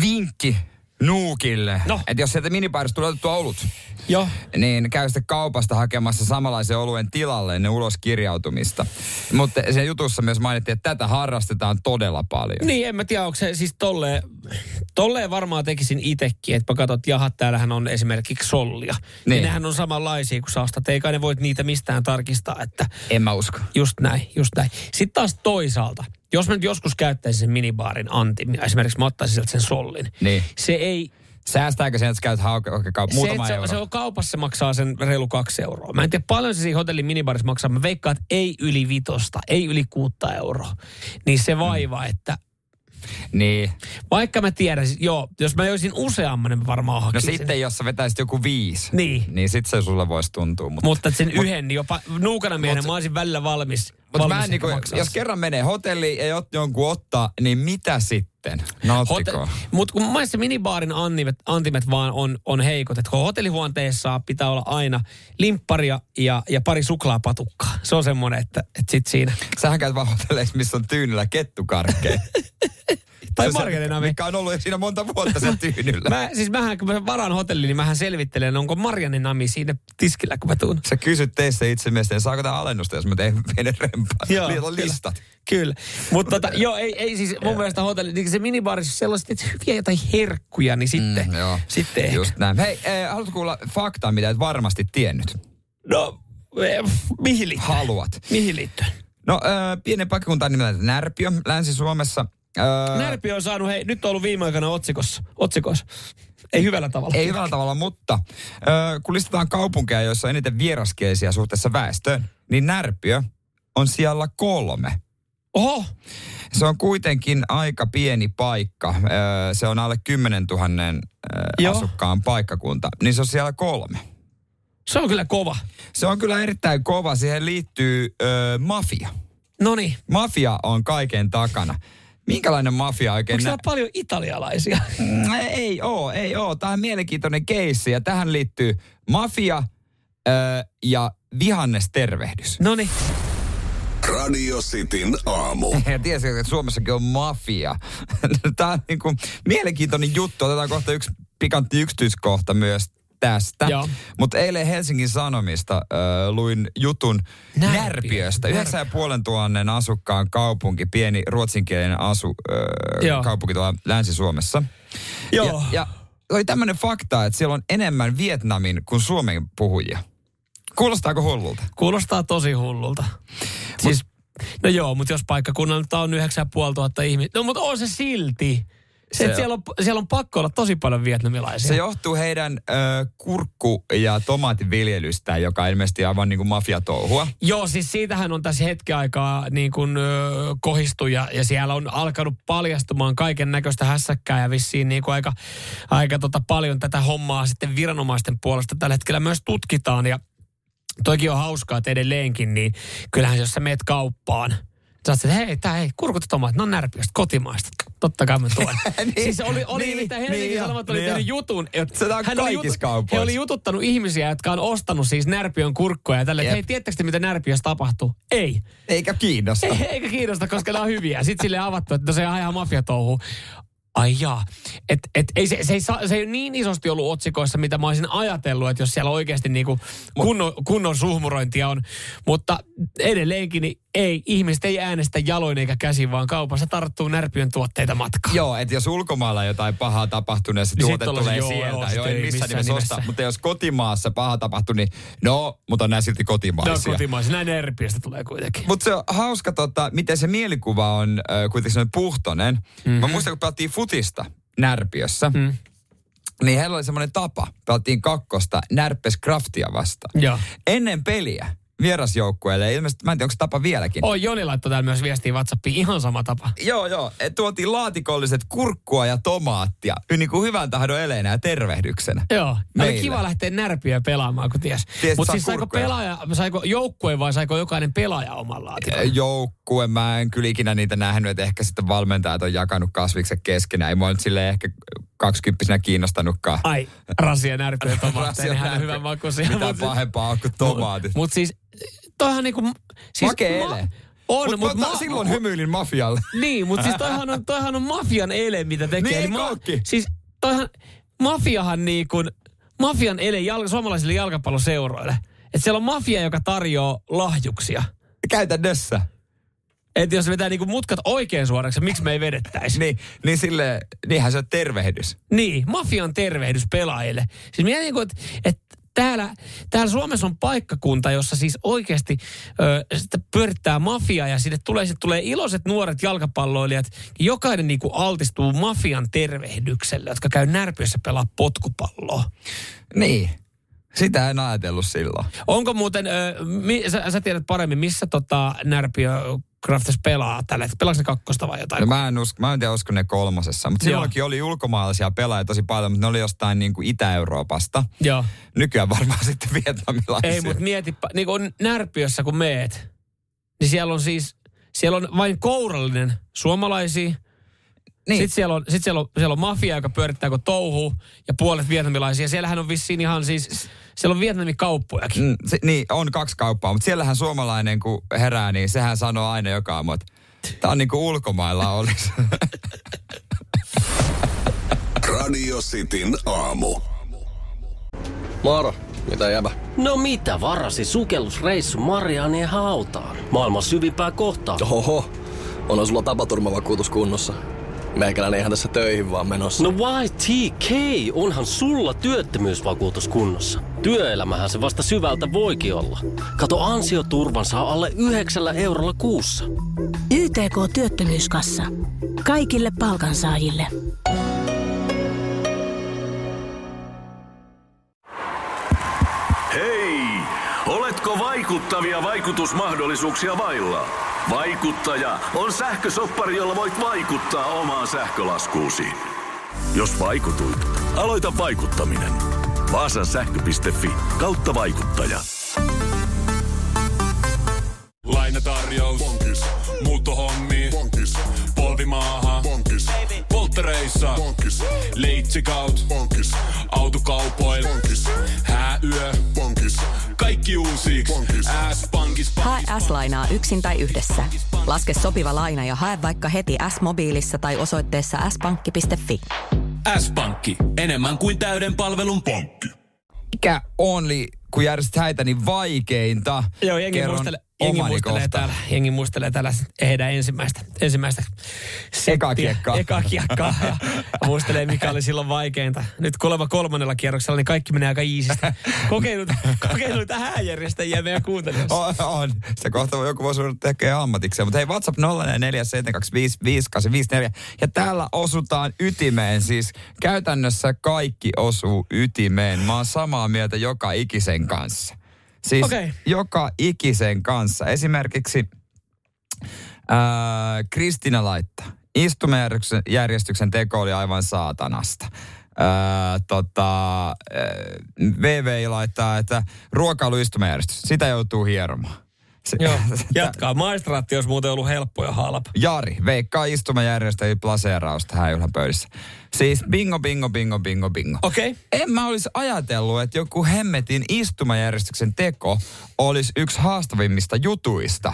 [SPEAKER 2] vinkki Nuukille.
[SPEAKER 3] No.
[SPEAKER 2] Että jos sieltä minibaarista tulee otettua olut,
[SPEAKER 3] Joo.
[SPEAKER 2] niin käy sitten kaupasta hakemassa samanlaisen oluen tilalle ennen ulos kirjautumista. Mutta sen jutussa myös mainittiin, että tätä harrastetaan todella paljon.
[SPEAKER 3] Niin, en mä tiedä, onko se siis tolleen, tolleen varmaan tekisin itekin, että mä katson, että jaha, täällähän on esimerkiksi sollia. Niin.
[SPEAKER 2] Niin.
[SPEAKER 3] Ja nehän on samanlaisia kuin sä ostat, eikä ne voit niitä mistään tarkistaa, että
[SPEAKER 2] En mä usko.
[SPEAKER 3] just näin, just näin. Sitten taas toisaalta, jos mä nyt joskus käyttäisin sen minibaarin antimia, esimerkiksi mä ottaisin sieltä sen sollin,
[SPEAKER 2] Niin.
[SPEAKER 3] se ei,
[SPEAKER 2] Säästääkö sen, että sä käyt hauke, okay, kaup-
[SPEAKER 3] se,
[SPEAKER 2] euro?
[SPEAKER 3] se, se on kaupassa maksaa sen reilu kaksi euroa. Mä en tiedä paljon se siinä hotellin minibarissa maksaa. Mä veikkaan, että ei yli vitosta, ei yli kuutta euroa. Niin se vaiva, että
[SPEAKER 2] Niin.
[SPEAKER 3] vaikka mä tiedän, joo, jos mä joisin useamman, niin mä varmaan
[SPEAKER 2] No
[SPEAKER 3] hakisin.
[SPEAKER 2] sitten, jos sä vetäisit joku viisi,
[SPEAKER 3] Niin.
[SPEAKER 2] niin sit se sulle voisi tuntua. Mutta,
[SPEAKER 3] Mutta sen yhden, niin jopa nuukana miehen, mä olisin välillä valmis.
[SPEAKER 2] mutta mä en niinku, jos kerran menee hotelliin ja jot, jonkun ottaa, niin mitä sitten? Nauttiko?
[SPEAKER 3] Mutta kun mun mielestä minibaarin antimet, antimet vaan on, on heikot. Että hotellihuonteessa pitää olla aina limpparia ja, ja pari suklaapatukkaa. Se on semmoinen, että, että sit siinä.
[SPEAKER 2] Sähän käyt vaan hotelleissa, missä on tyynellä kettukarkkeja.
[SPEAKER 3] Tai marjanenami.
[SPEAKER 2] Mikä on ollut siinä monta vuotta sen tyynyllä.
[SPEAKER 3] Mä, siis mähän, kun mä varaan hotelliin, niin mähän selvittelen, onko Marianne Nami siinä tiskillä, kun mä tuun.
[SPEAKER 2] Sä kysyt teistä itse mielestä, niin saako tämä alennusta, jos mä teen pienen rempaan?
[SPEAKER 3] Joo,
[SPEAKER 2] Niillä on
[SPEAKER 3] kyllä.
[SPEAKER 2] listat.
[SPEAKER 3] Kyllä. Mutta tota, joo, ei, ei siis mun mielestä hotelli, niin se minibaarissa sellaiset, että hyviä jotain herkkuja, niin sitten,
[SPEAKER 2] Mm, joo.
[SPEAKER 3] sitten.
[SPEAKER 2] Just näin. Hei, eh, haluatko kuulla faktaa, mitä et varmasti tiennyt?
[SPEAKER 3] No, eh, mihin liittyen?
[SPEAKER 2] Haluat.
[SPEAKER 3] Mihin liittyen?
[SPEAKER 2] No, äh, pienen paikkakunta on nimeltä Närpiö, Länsi-Suomessa. Äh,
[SPEAKER 3] Närpi on saanut, hei, nyt on ollut viime aikoina otsikossa. otsikossa. Ei hyvällä tavalla.
[SPEAKER 2] Ei hyvällä tavalla, mutta äh, kun listataan kaupunkeja, joissa on eniten vieraskielisiä suhteessa väestöön, niin Närpiö on siellä kolme.
[SPEAKER 3] Oho,
[SPEAKER 2] Se on kuitenkin aika pieni paikka. Äh, se on alle 10 000 äh,
[SPEAKER 3] Joo.
[SPEAKER 2] asukkaan paikkakunta. Niin se on siellä kolme.
[SPEAKER 3] se on kyllä kova.
[SPEAKER 2] Se on kyllä erittäin kova. Siihen liittyy äh, mafia.
[SPEAKER 3] No niin.
[SPEAKER 2] Mafia on kaiken takana. Minkälainen mafia oikein?
[SPEAKER 3] Onko
[SPEAKER 2] nä-
[SPEAKER 3] siellä paljon italialaisia?
[SPEAKER 2] Mm, ei oo, ei oo. Tämä on mielenkiintoinen keissi ja tähän liittyy mafia ö, ja vihannestervehdys.
[SPEAKER 3] No niin.
[SPEAKER 1] Radio Cityn aamu.
[SPEAKER 2] Ja tiesikö, että Suomessakin on mafia. Tämä on niin kuin mielenkiintoinen juttu. Otetaan kohta yksi pikantti yksityiskohta myös tästä. Mutta eilen Helsingin Sanomista äh, luin jutun
[SPEAKER 3] Närpiö.
[SPEAKER 2] Närpiöstä.
[SPEAKER 3] Närpiö.
[SPEAKER 2] 9500 asukkaan kaupunki, pieni ruotsinkielinen asu,
[SPEAKER 3] Joo.
[SPEAKER 2] äh, kaupunki tuolla Länsi-Suomessa.
[SPEAKER 3] Joo.
[SPEAKER 2] Ja, ja oli tämmöinen fakta, että siellä on enemmän Vietnamin kuin Suomen puhujia. Kuulostaako hullulta?
[SPEAKER 3] Kuulostaa tosi hullulta. Siis, no joo, mutta jos paikkakunnalta on 9500 ihmistä. No mutta on se silti. Se,
[SPEAKER 2] Se
[SPEAKER 3] siellä, on, siellä on pakko olla tosi paljon vietnamilaisia.
[SPEAKER 2] Se johtuu heidän ö, kurkku- ja tomaativiljelystään, joka ilmeisesti aivan niin kuin mafiatouhua.
[SPEAKER 3] Joo, siis siitähän on tässä hetken aikaa niin kuin ö, kohistu ja, ja siellä on alkanut paljastumaan kaiken näköistä hässäkkää ja vissiin niin kuin aika, aika tota paljon tätä hommaa sitten viranomaisten puolesta tällä hetkellä myös tutkitaan ja toikin on hauskaa, että edelleenkin, niin kyllähän jos sä meet kauppaan, sä että hei, tää ei, kurkut tomaatit, ne on närpiöstä, kotimaista. Totta kai mä tuen.
[SPEAKER 2] Niin,
[SPEAKER 3] siis oli, oli
[SPEAKER 2] niin, niin
[SPEAKER 3] Helsingin
[SPEAKER 2] jo,
[SPEAKER 3] Sanomat oli
[SPEAKER 2] niin
[SPEAKER 3] tehnyt jutun, että
[SPEAKER 2] Se on
[SPEAKER 3] hän oli
[SPEAKER 2] kaikissa kaupoissa.
[SPEAKER 3] he oli jututtanut ihmisiä, jotka on ostanut siis närpiön kurkkoja ja tälle, hei, tiedättekö te, mitä närpiössä tapahtuu? Ei.
[SPEAKER 2] Eikä kiinnosta.
[SPEAKER 3] Ei, eikä kiinnosta, koska ne on hyviä. Sitten sille avattu, että no se on ihan mafiatouhu. Ai jaa. Et, et, ei, se, se, ei, saa- se ei ole niin isosti ollut otsikoissa, mitä mä olisin ajatellut, että jos siellä oikeasti niinku kunnon, kunnon suhmurointia on. Mutta edelleenkin niin ei, ihmiset ei äänestä jaloin eikä käsin, vaan kaupassa tarttuu närpiön tuotteita matkaan.
[SPEAKER 2] Joo, että jos ulkomailla jotain pahaa tapahtuu, niin se
[SPEAKER 3] Niin
[SPEAKER 2] tuote tulee
[SPEAKER 3] joo,
[SPEAKER 2] sieltä.
[SPEAKER 3] joo,
[SPEAKER 2] Joo, ei missään
[SPEAKER 3] missään
[SPEAKER 2] nimessä
[SPEAKER 3] nimessä.
[SPEAKER 2] osta. Mutta jos kotimaassa paha tapahtuu, niin no, mutta on nämä silti
[SPEAKER 3] Ne on
[SPEAKER 2] kotimaisia.
[SPEAKER 3] kotimaisia. Näin närpiöstä tulee kuitenkin.
[SPEAKER 2] Mutta se on hauska, tota, miten se mielikuva on äh, kuitenkin sellainen puhtonen. Mm-hmm. Mä muistan, kun pelattiin futista Närpiössä, mm. niin heillä oli semmoinen tapa. Pelattiin kakkosta Närpes Craftia vastaan.
[SPEAKER 3] Joo.
[SPEAKER 2] Ennen peliä vierasjoukkueelle, ilmeisesti, mä en tiedä, onko se tapa vieläkin.
[SPEAKER 3] Oi, Joni laittoi täällä myös viestiä WhatsAppiin. Ihan sama tapa.
[SPEAKER 2] Joo, joo. Et tuotiin laatikolliset kurkkua ja tomaattia. Niin kuin hyvän tahdon eleenä ja tervehdyksenä.
[SPEAKER 3] Joo, oli
[SPEAKER 2] Meille.
[SPEAKER 3] kiva lähteä närpiä pelaamaan, kun ties.
[SPEAKER 2] Ties,
[SPEAKER 3] Mutta siis saiko pelaaja, saiko joukkue vai saiko jokainen pelaaja oman laatikon?
[SPEAKER 2] Joukkue, mä en kyllä ikinä niitä nähnyt, että ehkä sitten valmentajat on jakanut kasvikset keskenään. Ei mua nyt ehkä kaksikymppisenä kiinnostanutkaan.
[SPEAKER 3] Ai, rasia närpiä tomaatteja,
[SPEAKER 2] Rasia
[SPEAKER 3] niin on hyvän makuisia.
[SPEAKER 2] Mitä
[SPEAKER 3] Mut-
[SPEAKER 2] pahempaa on kuin tomaatit.
[SPEAKER 3] Mutta siis, toihan niinku... Siis
[SPEAKER 2] Makea ele.
[SPEAKER 3] On,
[SPEAKER 2] Mut
[SPEAKER 3] mutta
[SPEAKER 2] mä ta- silloin hymyilin mafialle.
[SPEAKER 3] Niin, mutta siis toihan on, toihan on mafian ele, mitä tekee.
[SPEAKER 2] Niin,
[SPEAKER 3] Eli
[SPEAKER 2] kaikki.
[SPEAKER 3] Siis toihan, mafiahan niin kuin, mafian ele jal, suomalaisille jalkapalloseuroille. Että siellä on mafia, joka tarjoaa lahjuksia.
[SPEAKER 2] Käytännössä.
[SPEAKER 3] Että jos vetää niinku mutkat oikein suoraksi, miksi me ei vedettäisi?
[SPEAKER 2] Niin, niin sille, niinhän se on tervehdys.
[SPEAKER 3] Niin, mafian tervehdys pelaajille. Siis mietin, niinku, että et täällä, täällä Suomessa on paikkakunta, jossa siis oikeasti ö, sitä pyörittää mafia ja sinne tulee, sit tulee iloiset nuoret jalkapalloilijat. Jokainen niinku altistuu mafian tervehdykselle, jotka käy närpiössä pelaa potkupalloa.
[SPEAKER 2] Niin. Sitä en ajatellut silloin.
[SPEAKER 3] Onko muuten, ö, mi, sä, sä tiedät paremmin, missä tota Närpiö Crafts pelaa tällä hetkellä? Pelaako ne kakkosta vai jotain?
[SPEAKER 2] No mä en, usko, mä en tiedä, usko ne kolmosessa. Mutta silloinkin oli ulkomaalaisia pelaajia tosi paljon, mutta ne oli jostain niin kuin Itä-Euroopasta.
[SPEAKER 3] Joo.
[SPEAKER 2] Nykyään varmaan sitten vietnamilaisia.
[SPEAKER 3] Ei, mutta mieti, niin kuin Närpiössä kun meet, niin siellä on siis, siellä on vain kourallinen suomalaisia. Niin.
[SPEAKER 2] Niin.
[SPEAKER 3] Sitten siellä on, sit siellä, on, siellä on mafia, joka pyörittää kuin touhu ja puolet vietnamilaisia. Siellähän on vissiin ihan siis, siellä on vietnamikauppojakin.
[SPEAKER 2] Mm, se, niin, on kaksi kauppaa, mutta siellähän suomalainen, kun herää, niin sehän sanoo aina joka aamu, että tämä on niin kuin ulkomailla olisi.
[SPEAKER 1] Radio Cityn aamu.
[SPEAKER 4] Moro, mitä jäbä?
[SPEAKER 5] No mitä varasi sukellusreissu Marianien hautaan? Maailman syvimpää kohtaa.
[SPEAKER 4] Oho, on sulla tapaturmavakuutus kunnossa. Meikäläinen ihan tässä töihin vaan menossa.
[SPEAKER 5] No YTK, onhan sulla työttömyysvakuutus kunnossa. Työelämähän se vasta syvältä voikin olla. Kato ansioturvan saa alle 9 eurolla kuussa.
[SPEAKER 6] YTK Työttömyyskassa. Kaikille palkansaajille.
[SPEAKER 7] Hei! Oletko vaikuttavia vaikutusmahdollisuuksia vailla? Vaikuttaja on sähkösoppari, jolla voit vaikuttaa omaan sähkölaskuusi. Jos vaikutuit, aloita vaikuttaminen. Vaasan sähkö.fi kautta vaikuttaja.
[SPEAKER 8] Lainatarjous. Bonkis. Muuttohommi. Bonkis. Polvimaaha. Bonkis. Polttereissa. Bonkis. Leitsikaut. Bonkis. Autokaupoil. Bonkis. Hääyö. Bonkis. Kaikki uusi. S-pankis.
[SPEAKER 9] Hae S-lainaa yksin tai yhdessä. Laske sopiva laina ja hae vaikka heti S-mobiilissa tai osoitteessa s-pankki.fi.
[SPEAKER 8] S-pankki. Enemmän kuin täyden palvelun pankki.
[SPEAKER 2] Mikä on, li, kun järjestät häitä, niin vaikeinta?
[SPEAKER 3] Joo, jengi
[SPEAKER 2] Kerron
[SPEAKER 3] muistelee, jengi muistelee, täällä, jengi muistelee täällä heidän ensimmäistä, ensimmäistä settiä,
[SPEAKER 2] Ekaa kiekkaa.
[SPEAKER 3] Ekaa kiekkaa ja muistelee, mikä oli silloin vaikeinta. Nyt kun oleva kolmannella kierroksella, niin kaikki menee aika iisistä. Kokeilut, kokeiluita hääjärjestäjiä meidän kuuntelijoissa.
[SPEAKER 2] On, on. Se kohta joku voisi tekemään ammatikseen. Mutta hei, WhatsApp 0447255854. Ja täällä osutaan ytimeen. Siis käytännössä kaikki osuu ytimeen. Mä oon samaa mieltä joka ikisen kanssa. Siis
[SPEAKER 3] Okei.
[SPEAKER 2] joka ikisen kanssa. Esimerkiksi ää, Kristina laittaa. Istumajärjestyksen järjestyksen teko oli aivan saatanasta. Ää, tota, ää, VVI laittaa, että ruokailuistumajärjestys, sitä joutuu hieromaan. Se,
[SPEAKER 3] Joo, jatkaa. Maistraatti olisi muuten ollut helppo ja halpa.
[SPEAKER 2] Jari, veikkaa istumajärjestäjä plaseerausta hääjuhlan pöydissä. Siis bingo, bingo, bingo, bingo, bingo.
[SPEAKER 3] Okei. Okay.
[SPEAKER 2] En mä olisi ajatellut, että joku hemmetin istumajärjestyksen teko olisi yksi haastavimmista jutuista.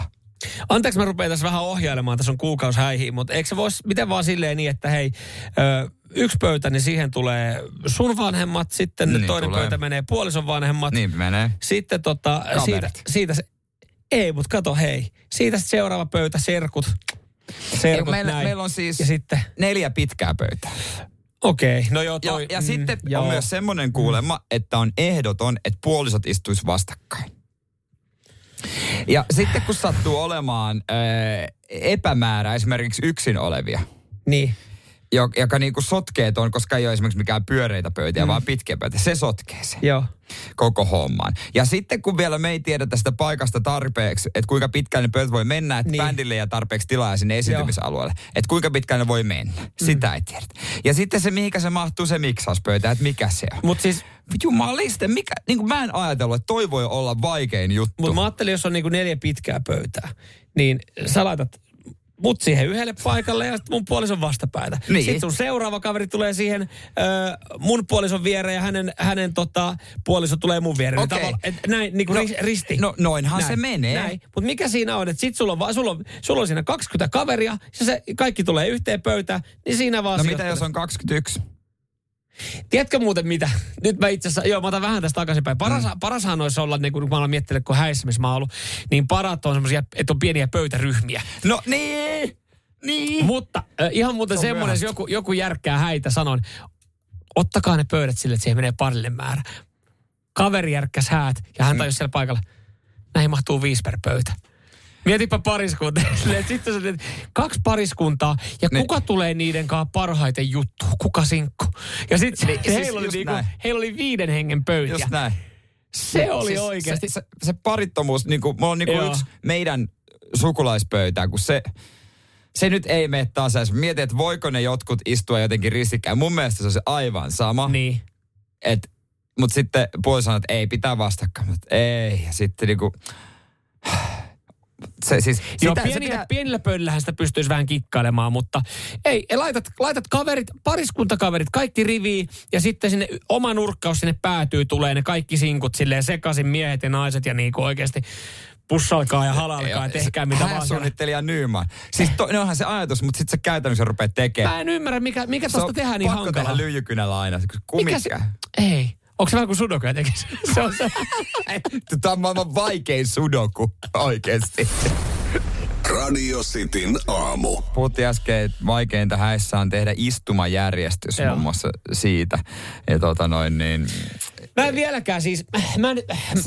[SPEAKER 3] Anteeksi, mä rupean tässä vähän ohjailemaan, tässä on kuukausi häihin, mutta eikö se voisi, miten vaan silleen niin, että hei, ö, yksi pöytä, niin siihen tulee sun vanhemmat, sitten
[SPEAKER 2] Niin
[SPEAKER 3] toinen
[SPEAKER 2] tulee.
[SPEAKER 3] pöytä menee puolison vanhemmat.
[SPEAKER 2] Niin menee.
[SPEAKER 3] Sitten tota, siitä, siitä se, ei, mutta kato hei, siitä seuraava pöytä, serkut.
[SPEAKER 2] Ei,
[SPEAKER 3] Serkut
[SPEAKER 2] meillä,
[SPEAKER 3] näin.
[SPEAKER 2] meillä on siis
[SPEAKER 3] Ja sitten,
[SPEAKER 2] neljä pitkää pöytää.
[SPEAKER 3] okei, okay, no joo
[SPEAKER 2] Ja,
[SPEAKER 3] toi.
[SPEAKER 2] ja sitten
[SPEAKER 3] joo.
[SPEAKER 2] on myös semmoinen kuulemma, että on ehdoton, että puolisot istuisi vastakkain. Ja sitten kun sattuu olemaan ö, epämäärä esimerkiksi yksin olevia,
[SPEAKER 3] Niin.
[SPEAKER 2] Jo- joka niinku sotkee ton, koska ei ole esimerkiksi mikään pyöreitä pöytiä, mm. vaan pitkiä pöytiä. Se sotkee sen
[SPEAKER 3] Joo.
[SPEAKER 2] koko homman. Ja sitten kun vielä me ei tiedetä sitä paikasta tarpeeksi, että kuinka pitkään ne pöytät voi mennä, että
[SPEAKER 3] Niin.
[SPEAKER 2] niin. bändille ja tarpeeksi tilaa sinne esiintymisalueelle. Että kuinka pitkään ne voi mennä. Sitä ei tiedetä. Ja sitten se, mihinkä se mahtuu se miksauspöytä, että mikä se on.
[SPEAKER 3] Mutta siis,
[SPEAKER 2] Jumaliste, mikä, niin kuin mä en ajatellut, että toi voi olla vaikein juttu.
[SPEAKER 3] mutta mä ajattelin, jos on niinku neljä pitkää pöytää, niin sä laitat mut siihen yhdelle paikalle ja sitten mun puolison vastapäätä.
[SPEAKER 2] Niin.
[SPEAKER 3] Sitten sun seuraava kaveri tulee siihen ö, mun puolison viereen ja hänen, hänen tota, puoliso tulee mun viereen.
[SPEAKER 2] Okei.
[SPEAKER 3] Tavalla- et näin, niin kuin
[SPEAKER 2] No,
[SPEAKER 3] risti.
[SPEAKER 2] no noinhan
[SPEAKER 3] näin,
[SPEAKER 2] se menee.
[SPEAKER 3] Näin. Mutta mikä siinä on, että sit sulla on, sulla on, sulla on siinä 20 kaveria, ja se kaikki tulee yhteen pöytään, niin siinä vaan
[SPEAKER 2] no mitä jos on 21?
[SPEAKER 3] Tiedätkö muuten mitä? Nyt mä itse asiassa, joo mä otan vähän tästä takaisinpäin. Paras, mm. Parashan olisi olla, niin kun mä olen miettinyt, kun häissä, missä mä oon ollut, niin parat on semmoisia, että on pieniä pöytäryhmiä.
[SPEAKER 2] No niin! Niin.
[SPEAKER 3] Mutta äh, ihan muuten
[SPEAKER 2] Se
[SPEAKER 3] semmoinen, jos joku, joku järkkää häitä, sanon, ottakaa ne pöydät sille, että siihen menee parille määrä. Kaveri järkkäs häät ja hän tajusi siellä paikalla, näihin mahtuu viisi per pöytä. Mietipä pariskunta. Sitten sä teet kaksi pariskuntaa ja
[SPEAKER 2] Niin.
[SPEAKER 3] kuka tulee niiden kanssa parhaiten juttu? Kuka sinkku? Ja sitten
[SPEAKER 2] Niin,
[SPEAKER 3] niin,
[SPEAKER 2] siis
[SPEAKER 3] heillä, oli niinku, heillä oli viiden hengen pöytiä.
[SPEAKER 2] Just näin.
[SPEAKER 3] Se oli
[SPEAKER 2] Siis
[SPEAKER 3] oikeasti.
[SPEAKER 2] Se, se, se parittomuus, niin kuin, mulla on niin kuin
[SPEAKER 3] Joo.
[SPEAKER 2] yksi meidän sukulaispöytää, kun se, se nyt ei mene tasaisesti. Mietin, että voiko ne jotkut istua jotenkin ristikkäin. Mun mielestä se on se aivan sama.
[SPEAKER 3] Niin.
[SPEAKER 2] Et, mutta sitten puoli sanoi, että ei, pitää vastakkain. Mutta ei, ja sitten niinku... Se siis...
[SPEAKER 3] Joo,
[SPEAKER 2] sitä, se
[SPEAKER 3] pienillä,
[SPEAKER 2] pitää,
[SPEAKER 3] pienillä pöydillähän sitä pystyisi vähän kikkailemaan, mutta ei, laitat, laitat kaverit, pariskuntakaverit, kaikki riviin ja sitten sinne oma nurkkaus sinne päätyy, tulee ne kaikki sinkut silleen sekaisin miehet ja naiset ja niinku oikeasti pussalkaa ja halalkaa ja tehkää mitä vaan. siellä.
[SPEAKER 2] Hääsuunnittelija Nyman. Siis to, ne onhan se ajatus, mutta sitten sä käytännössä rupeat tekemään.
[SPEAKER 3] Mä en ymmärrä, mikä, mikä
[SPEAKER 2] Se
[SPEAKER 3] tosta tehdään niin
[SPEAKER 2] pakko
[SPEAKER 3] hankalaa.
[SPEAKER 2] tehdä lyijykynällä aina. kun
[SPEAKER 3] Mikä se, ei. Onko se vähän kuin sudoku jotenkin? Se on se.
[SPEAKER 2] Tämä on maailman vaikein sudoku oikeasti.
[SPEAKER 1] Radio Cityn aamu.
[SPEAKER 2] Puhuttiin äsken, että vaikeinta häissä on tehdä istumajärjestys
[SPEAKER 3] Joo.
[SPEAKER 2] muun muassa siitä. Ja tota noin niin...
[SPEAKER 3] Mä en vieläkään siis, mä en,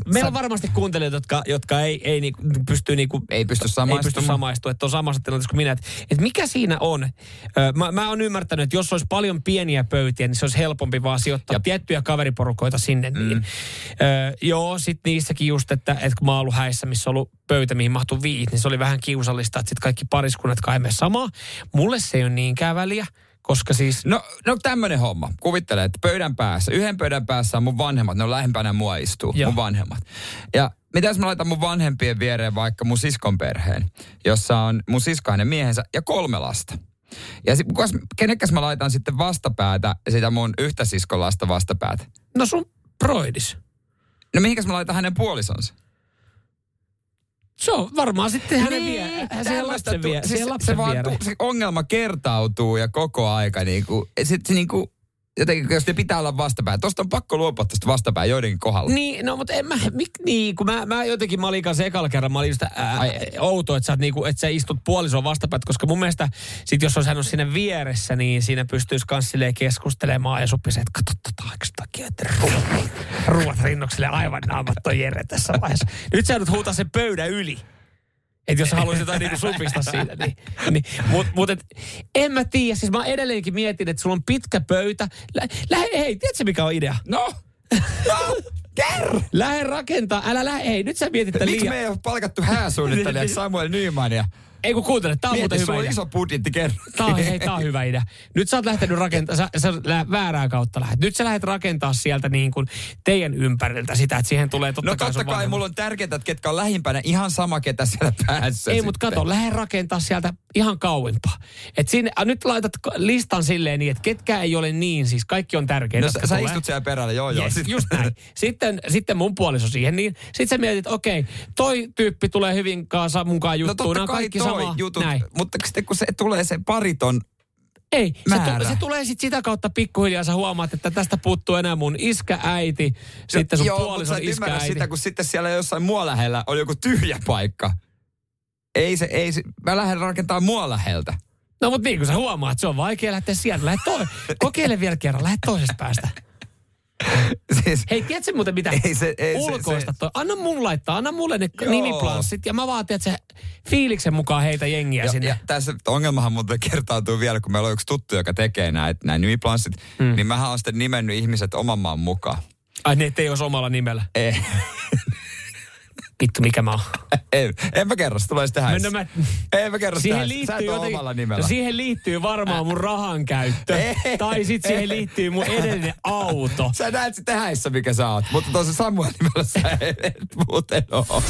[SPEAKER 3] meillä on varmasti kuuntelijat, jotka, jotka ei, ei niinku, pysty niinku,
[SPEAKER 2] Ei pysty
[SPEAKER 3] ei pysty
[SPEAKER 2] samaistumaan.
[SPEAKER 3] samaistumaan, että on samassa tilanteessa kuin minä. Että, että mikä siinä on? Mä, mä oon ymmärtänyt, että jos olisi paljon pieniä pöytiä, niin se olisi helpompi vaan sijoittaa ja. tiettyjä kaveriporukoita sinne. Mm. Niin. Ö, joo, sitten niissäkin just, että, että kun mä oon ollut häissä, missä on ollut pöytä, mihin mahtuu viisi, niin se oli vähän kiusallista, että sitten kaikki pariskunnat kai me samaa. Mulle se ei ole niinkään väliä, koska siis...
[SPEAKER 2] No, no tämmönen homma. Kuvittele, että pöydän päässä, yhden pöydän päässä on mun vanhemmat, ne on lähempänä mua istuu,
[SPEAKER 3] Joo.
[SPEAKER 2] mun vanhemmat. Ja mitä jos mä laitan mun vanhempien viereen vaikka mun siskon perheen, jossa on mun sisko hänen miehensä ja kolme lasta. Ja sit, kukas, kenekäs mä laitan sitten vastapäätä, sitä mun yhtä siskon lasta vastapäätä?
[SPEAKER 3] No sun broidis.
[SPEAKER 2] No mihinkäs mä laitan hänen puolisonsa?
[SPEAKER 3] Se on varmaan sitten hänen vie, siihen
[SPEAKER 2] tämmöistä
[SPEAKER 3] lapsen vie,
[SPEAKER 2] siis se,
[SPEAKER 3] lapsen
[SPEAKER 2] vaan se ongelma kertautuu ja koko aika niinku, sit se niinku, jotenkin, jos ne pitää olla vastapää. Tosta on pakko luopua tosta vastapää joidenkin kohdalla.
[SPEAKER 3] Niin, no mutta en mä, mik, niin, kun mä, mä jotenkin, mä olin kanssa ekalla kerran, mä olin just ää,
[SPEAKER 2] Ai.
[SPEAKER 3] outo, että sä, niinku, että sä istut puolison vastapäät, koska mun mielestä sit jos hän siinä vieressä, niin siinä pystyisi kans silleen keskustelemaan ja suppisi, että kato tota, eikö takia, että ruuat, ruuat rinnokselle aivan naamatton Jere tässä vaiheessa. Nyt sä joudut huutaa sen pöydän yli. Että jos haluaisit jotain niinku supista siitä, niin, niin mutta mut et, en mä tiedä. Siis mä edelleenkin mietin, että sulla on pitkä pöytä. Lä, lähe, hei, tiedätkö mikä on idea?
[SPEAKER 2] No, no, kerro!
[SPEAKER 3] Lähde rakentaa, älä lähde, ei, nyt sä mietit tämän
[SPEAKER 2] Miksi
[SPEAKER 3] liian.
[SPEAKER 2] me ei ole palkattu hääsuunnittelijaksi Samuel Nymania?
[SPEAKER 3] Ei kun kuuntele, tää on
[SPEAKER 2] Mieti,
[SPEAKER 3] muuten hyvä idea.
[SPEAKER 2] iso budjetti kerro.
[SPEAKER 3] Tää on, hei, tää on hyvä idea. Nyt sä oot lähtenyt rakentaa, sä, sä lä, väärää kautta lähdet. Nyt sä lähdet rakentaa sieltä niin kuin teidän ympäriltä sitä, että siihen tulee totta
[SPEAKER 2] No
[SPEAKER 3] kai
[SPEAKER 2] totta
[SPEAKER 3] sun
[SPEAKER 2] kai,
[SPEAKER 3] vanhemmat.
[SPEAKER 2] mulla on tärkeää, että ketkä on lähimpänä, ihan sama ketä siellä päässä
[SPEAKER 3] Ei, mutta kato, lähde rakentaa sieltä ihan kauempaa. Et sinne, a, nyt laitat listan silleen niin, että ketkä ei ole niin, siis kaikki on tärkeitä.
[SPEAKER 2] No sä, sä istut siellä perällä, joo joo.
[SPEAKER 3] Yes,
[SPEAKER 2] Sit-
[SPEAKER 3] just näin. Sitten, sitten mun puoliso siihen, niin sitten sä mietit, okei, toi tyyppi tulee hyvin kanssa mukaan
[SPEAKER 2] No
[SPEAKER 3] juttuun.
[SPEAKER 2] totta
[SPEAKER 3] Nämä kaikki
[SPEAKER 2] toi
[SPEAKER 3] sama.
[SPEAKER 2] jutut,
[SPEAKER 3] Näin.
[SPEAKER 2] mutta sitten kun se tulee se pariton,
[SPEAKER 3] Ei, se, tu- se tulee sitten sitä kautta pikkuhiljaa, sä huomaat, että tästä puuttuu enää mun iskä, äiti, sitten sun
[SPEAKER 2] joo,
[SPEAKER 3] puolison iskä, äiti.
[SPEAKER 2] sitä, kun sitten siellä jossain mua lähellä on joku tyhjä paikka. Ei se, ei se, mä lähden rakentamaan mua läheltä.
[SPEAKER 3] No mutta niin kuin sä huomaat, se on vaikea lähteä sieltä. Lähde toi, kokeile vielä kerran, lähde toisesta päästä.
[SPEAKER 2] Siis,
[SPEAKER 3] Hei, tiedätkö muuten mitä?
[SPEAKER 2] Ei se- ei se-
[SPEAKER 3] Ulkoista
[SPEAKER 2] se-
[SPEAKER 3] toi. Anna mun laittaa, anna mulle ne
[SPEAKER 2] Joo.
[SPEAKER 3] nimiplanssit ja mä vaatin, että se fiiliksen mukaan heitä jengiä
[SPEAKER 2] ja,
[SPEAKER 3] sinne.
[SPEAKER 2] ja tässä ongelmahan muuten kertautuu vielä, kun meillä on yksi tuttu, joka tekee näitä näin nimiplanssit, mm. niin mähän on sitten nimennyt ihmiset oman maan mukaan.
[SPEAKER 3] Ai ne, ettei olisi omalla nimellä.
[SPEAKER 2] Ei,
[SPEAKER 3] Vittu, mikä mä oon.
[SPEAKER 2] en, en mä kerro, se tulee sitten häissä.
[SPEAKER 3] No, mä,
[SPEAKER 2] En mä kerro sitä
[SPEAKER 3] siihen
[SPEAKER 2] häissä. Sä
[SPEAKER 3] liittyy, jotenkin,
[SPEAKER 2] omalla nimellä.
[SPEAKER 3] no siihen liittyy varmaan mun rahan käyttö. Tai sitten siihen liittyy mun edellinen auto.
[SPEAKER 2] Sä näet sitten häissä, mikä sä oot. Mutta tuossa Samuel nimellä sä et muuten oo.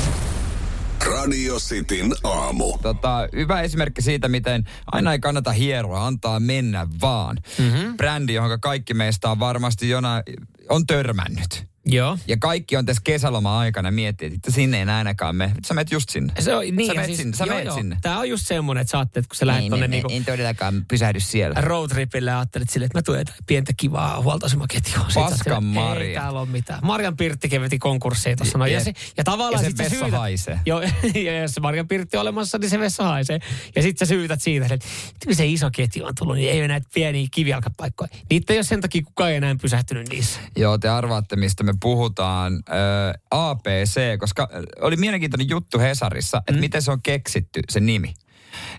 [SPEAKER 1] Radio Cityn aamu.
[SPEAKER 2] Tota, hyvä esimerkki siitä, miten aina ei kannata hieroa, antaa mennä vaan. Mm-hmm. Brändi, johon kaikki meistä on varmasti jonain, on törmännyt.
[SPEAKER 3] Joo.
[SPEAKER 2] Ja kaikki on tässä kesäloma-aikana miettiä, että sinne ei ainakaan mene. Sä menet just sinne.
[SPEAKER 3] Se on, niin,
[SPEAKER 2] sä menet
[SPEAKER 3] siis,
[SPEAKER 2] sinne. Sä
[SPEAKER 3] joo,
[SPEAKER 2] menet
[SPEAKER 3] joo.
[SPEAKER 2] sinne.
[SPEAKER 3] Tää on just semmonen, että sä ajattelet, kun sä lähdet tonne niinku
[SPEAKER 2] en todellakaan pysähdy siellä.
[SPEAKER 3] roadtripille ja ajattelet silleen, että mä jotain pientä kivaa huoltoasemaketjua. Sä oot
[SPEAKER 2] Paskan Maria.
[SPEAKER 3] Ei täällä ole mitään. Marjan Pirttikin veti konkurssiin tuossa. Ja,
[SPEAKER 2] Ja-
[SPEAKER 3] se, ja tavallaan
[SPEAKER 2] ja se
[SPEAKER 3] sit sä
[SPEAKER 2] vessa
[SPEAKER 3] syytät,
[SPEAKER 2] haisee.
[SPEAKER 3] Joo, ja jos Marjan Pirtti on olemassa, niin se vessa haisee. Ja sitten sä syytät siitä, että kun se iso ketju on tullut, niin ei ole näitä pieniä kivijalkapaikkoja. Niitä ei ole sen takia, kukaan ei enää pysähtynyt niissä.
[SPEAKER 2] Joo, te arvaatte, mistä me puhutaan. Ö, APC, koska oli mielenkiintoinen juttu Hesarissa, että miten se on keksitty, se nimi.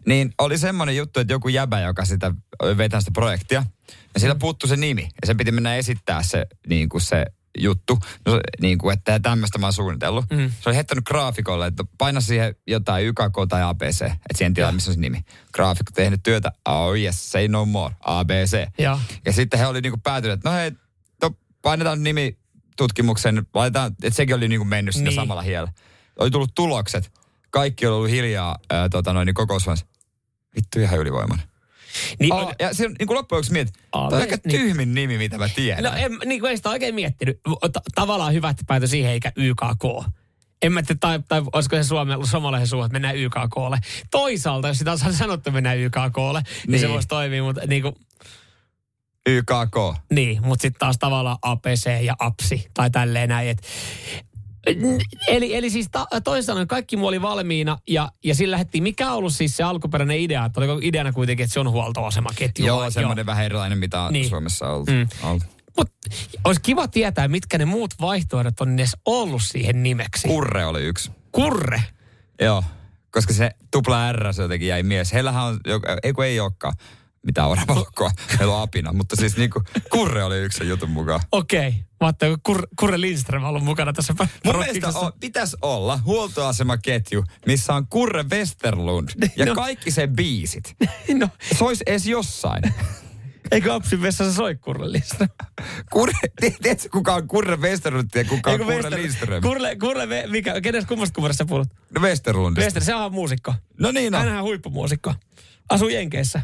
[SPEAKER 2] Niin oli semmoinen juttu, että joku jäbä, joka sitä vetää sitä projektia, ja sillä puuttu se nimi. Ja sen piti mennä esittää se, niin kuin se juttu, no, niin kuin, että tämmöistä mä oon suunnitellut. Mm. Se oli heittänyt graafikolle, että paina siihen jotain YKK tai ABC, että siihen tilaa, missä on se nimi. Graafikko tehnyt työtä, oh yes, say no more, ABC.
[SPEAKER 3] Joo.
[SPEAKER 2] Ja sitten he oli niinku päätyneet, että no hei, to, painetaan nimi tutkimuksen, laitetaan, että sekin oli niinku mennyt sinne
[SPEAKER 3] Niin.
[SPEAKER 2] samalla hiellä. Oli tullut tulokset. Kaikki oli ollut hiljaa ää, tota noin, niin kokoushuoneessa. Vittu ihan ylivoimainen.
[SPEAKER 3] Niin,
[SPEAKER 2] Aa, ja siinä niin kuin loppujen lopuksi mietit, tämä on
[SPEAKER 3] niin.
[SPEAKER 2] aika tyhmin nimi, mitä mä tiedän.
[SPEAKER 3] No en, niin kuin ei sitä oikein miettinyt. Ta- tavallaan hyvä, että päätö siihen eikä YKK. En mä tiedä, tai, tai olisiko se Suomen, suomalaisen suu, että mennään YKKlle. Toisaalta, jos sitä on sanottu, mennään YKKlle, niin, niin se
[SPEAKER 2] Niin.
[SPEAKER 3] voisi toimia, mutta niin kuin,
[SPEAKER 2] YKK.
[SPEAKER 3] niin, mutta sitten taas tavallaan APC ja APSI tai tälleen näin. Et, Eli, eli siis ta, toisin sanoen kaikki muu oli valmiina ja, ja sillä lähdettiin. Mikä on ollut siis se alkuperäinen idea? Että oliko ideana kuitenkin, että se on huoltoasemaketju?
[SPEAKER 2] Joo, semmoinen vähän erilainen, mitä on
[SPEAKER 3] Niin.
[SPEAKER 2] Suomessa ollut.
[SPEAKER 3] Mm.
[SPEAKER 2] ollut.
[SPEAKER 3] Mutta olisi kiva tietää, mitkä ne muut vaihtoehdot on edes ollut siihen nimeksi.
[SPEAKER 2] Kurre oli yksi.
[SPEAKER 3] Kurre.
[SPEAKER 2] Joo, koska se tupla R se jotenkin jäi mies. Heillähän on, ei kun ei olekaan mitään oravalokkoa, heillä on apina. Mutta siis niinku, kurre oli yksi jutun mukaan.
[SPEAKER 3] Okei. Okay. Mä ajattelin, Kur, Kurre Lindström on ollut mukana tässä
[SPEAKER 2] Mun mielestä on, pitäisi olla huoltoasemaketju, missä on Kurre Westerlund ja
[SPEAKER 3] No.
[SPEAKER 2] kaikki sen biisit.
[SPEAKER 3] No,
[SPEAKER 2] Se olisi edes jossain.
[SPEAKER 3] eikö Apsin vessassa soi Kurre Lindström?
[SPEAKER 2] Kurre, tiedätkö kuka on Kurre Westerlund ja kuka on Kurre
[SPEAKER 3] Wester-
[SPEAKER 2] Lindström?
[SPEAKER 3] Kurre, Kurre, mikä, kenestä kummasta kummasta sä puhut?
[SPEAKER 2] No Westerlundista.
[SPEAKER 3] Wester, se on muusikko.
[SPEAKER 2] No niin, no.
[SPEAKER 3] Hänhän on huippumuusikko. Asuu Jenkeissä.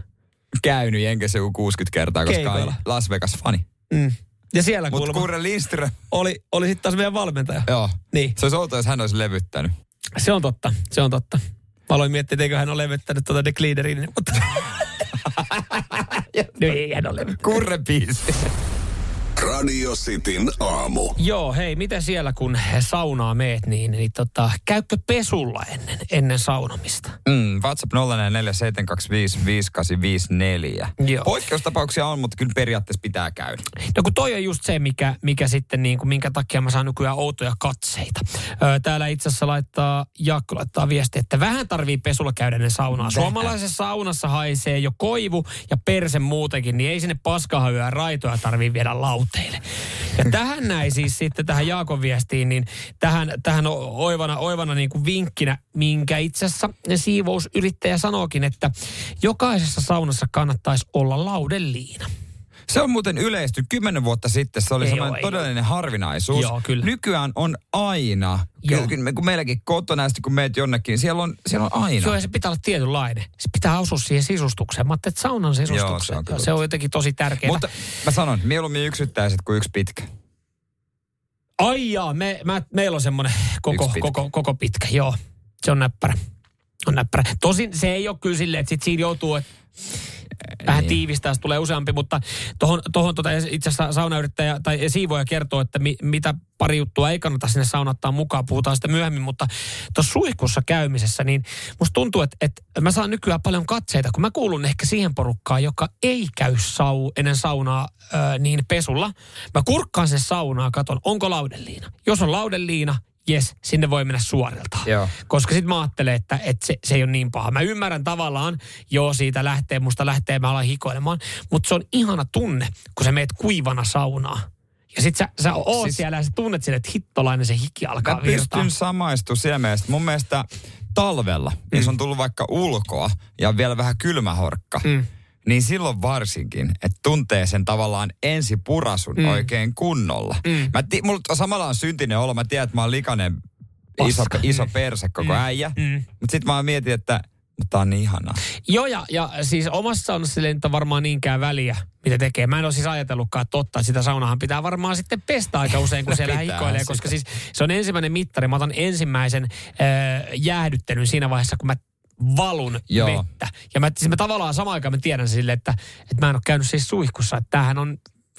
[SPEAKER 2] Käynyt Jenkessä joku 60 kertaa, koska
[SPEAKER 3] Keikoilla.
[SPEAKER 2] on Las Vegas-fani.
[SPEAKER 3] Mm. Ja siellä
[SPEAKER 2] Mutta
[SPEAKER 3] kuulemma
[SPEAKER 2] Kurre Lindström,
[SPEAKER 3] oli, oli sitten taas meidän valmentaja.
[SPEAKER 2] joo.
[SPEAKER 3] Niin,
[SPEAKER 2] Se olisi outoa, jos hän olisi levyttänyt.
[SPEAKER 3] se on totta, se on totta. Mä aloin miettiä, että eikö hän ole levittänyt tuota The Cleanerin, mutta... no ei hän ole levittänyt.
[SPEAKER 2] Kurre biisi.
[SPEAKER 1] Radio Cityn aamu.
[SPEAKER 3] Joo, hei, miten siellä kun saunaa meet, niin, niin tota, käykö pesulla ennen, ennen saunomista?
[SPEAKER 2] Mm, WhatsApp 0447255854.
[SPEAKER 3] Joo.
[SPEAKER 2] Poikkeustapauksia on, mutta kyllä periaatteessa pitää käydä.
[SPEAKER 3] No kun toi on just se, mikä, mikä sitten niin kuin, minkä takia mä saan nykyään outoja katseita. Öö, täällä itse asiassa laittaa, Jaakko laittaa viesti, että vähän tarvii pesulla käydä ennen saunaa. Suomalaisessa saunassa haisee jo koivu ja perse muutenkin, niin ei sinne ja raitoja tarvii viedä lauteille. Ja tähän näin siis sitten tähän Jaakon viestiin, niin tähän, tähän oivana, oivana niin kuin vinkkinä, minkä itse asiassa siivousyrittäjä sanookin, että jokaisessa saunassa kannattaisi olla laudeliina.
[SPEAKER 2] Se on muuten yleistynyt. Kymmenen vuotta sitten se oli
[SPEAKER 3] Ei
[SPEAKER 2] semmoinen
[SPEAKER 3] oo, ei
[SPEAKER 2] todellinen harvinaisuus.
[SPEAKER 3] Joo, kyllä.
[SPEAKER 2] Nykyään on aina.
[SPEAKER 3] Joo.
[SPEAKER 2] Kyllä, kun meilläkin kotona, ja kun meet jonnekin, niin siellä on, siellä on aina.
[SPEAKER 3] Joo, ja se pitää olla tietynlainen. Se pitää osua siihen sisustukseen. Mä ajattelin, että saunan sisustukseen.
[SPEAKER 2] Joo, se on
[SPEAKER 3] se on jotenkin tosi tärkeää.
[SPEAKER 2] Mutta mä sanon, mieluummin yksittäiset kuin yksi pitkä.
[SPEAKER 3] Ai jaa, me, mä, meillä on semmoinen koko,
[SPEAKER 2] pitkä.
[SPEAKER 3] koko, koko pitkä, joo. Se on näppärä. On näppärä. Tosin se ei ole kyllä silleen, että sit siinä joutuu, että vähän
[SPEAKER 2] Niin.
[SPEAKER 3] tiivistää, jos tulee useampi, mutta tohon, tohon tota, itse asiassa saunayrittäjä tai siivoja kertoo, että mi, mitä pari juttua ei kannata sinne saunattaa mukaan, puhutaan sitä myöhemmin, mutta tuossa suihkussa käymisessä, niin musta tuntuu, että, että mä saan nykyään paljon katseita, kun mä kuulun ehkä siihen porukkaan, joka ei käy sau, ennen saunaa niin pesulla. Mä kurkkaan sen saunaa, katon, onko laudeliina. Jos on laudeliina, jes, sinne voi mennä suoriltaan.
[SPEAKER 2] Joo.
[SPEAKER 3] Koska sitten mä ajattelen, että, että se, se ei ole niin paha. Mä ymmärrän tavallaan, joo siitä lähtee, musta lähtee, mä alan hikoilemaan. Mutta se on ihana tunne, kun sä meet kuivana saunaa. Ja sit sä, sä oot siis, siellä ja sä tunnet sen, että hittolainen se hiki alkaa
[SPEAKER 2] Mä
[SPEAKER 3] virtaa.
[SPEAKER 2] pystyn samaistumaan siellä mielessä. Mun mielestä talvella, mm. jos on tullut vaikka ulkoa ja vielä vähän kylmähorkka, mm. Niin silloin varsinkin, että tuntee sen tavallaan ensipurasun mm. oikein kunnolla. Mm. Mä ti- mulla samalla on syntinen olo, mä tiedän, että mä oon likainen iso, iso perse koko mm. äijä, mm. mutta sitten mä mietin, että mutta on niin ihanaa.
[SPEAKER 3] Joo, ja, ja siis omassa saunassa sille nyt ole varmaan niinkään väliä, mitä tekee. Mä en ole siis ajatellutkaan totta, että sitä saunahan pitää varmaan sitten pestä aika usein, kun siellä
[SPEAKER 2] Pitää
[SPEAKER 3] hikoilee, koska siis se on ensimmäinen mittari. Mä otan ensimmäisen äh, jäähdyttelyn siinä vaiheessa, kun mä valun
[SPEAKER 2] Joo.
[SPEAKER 3] vettä. Ja mä, siis mä tavallaan samaan aikaan mä tiedän sille, että, että mä en ole käynyt siis suihkussa, että tämähän on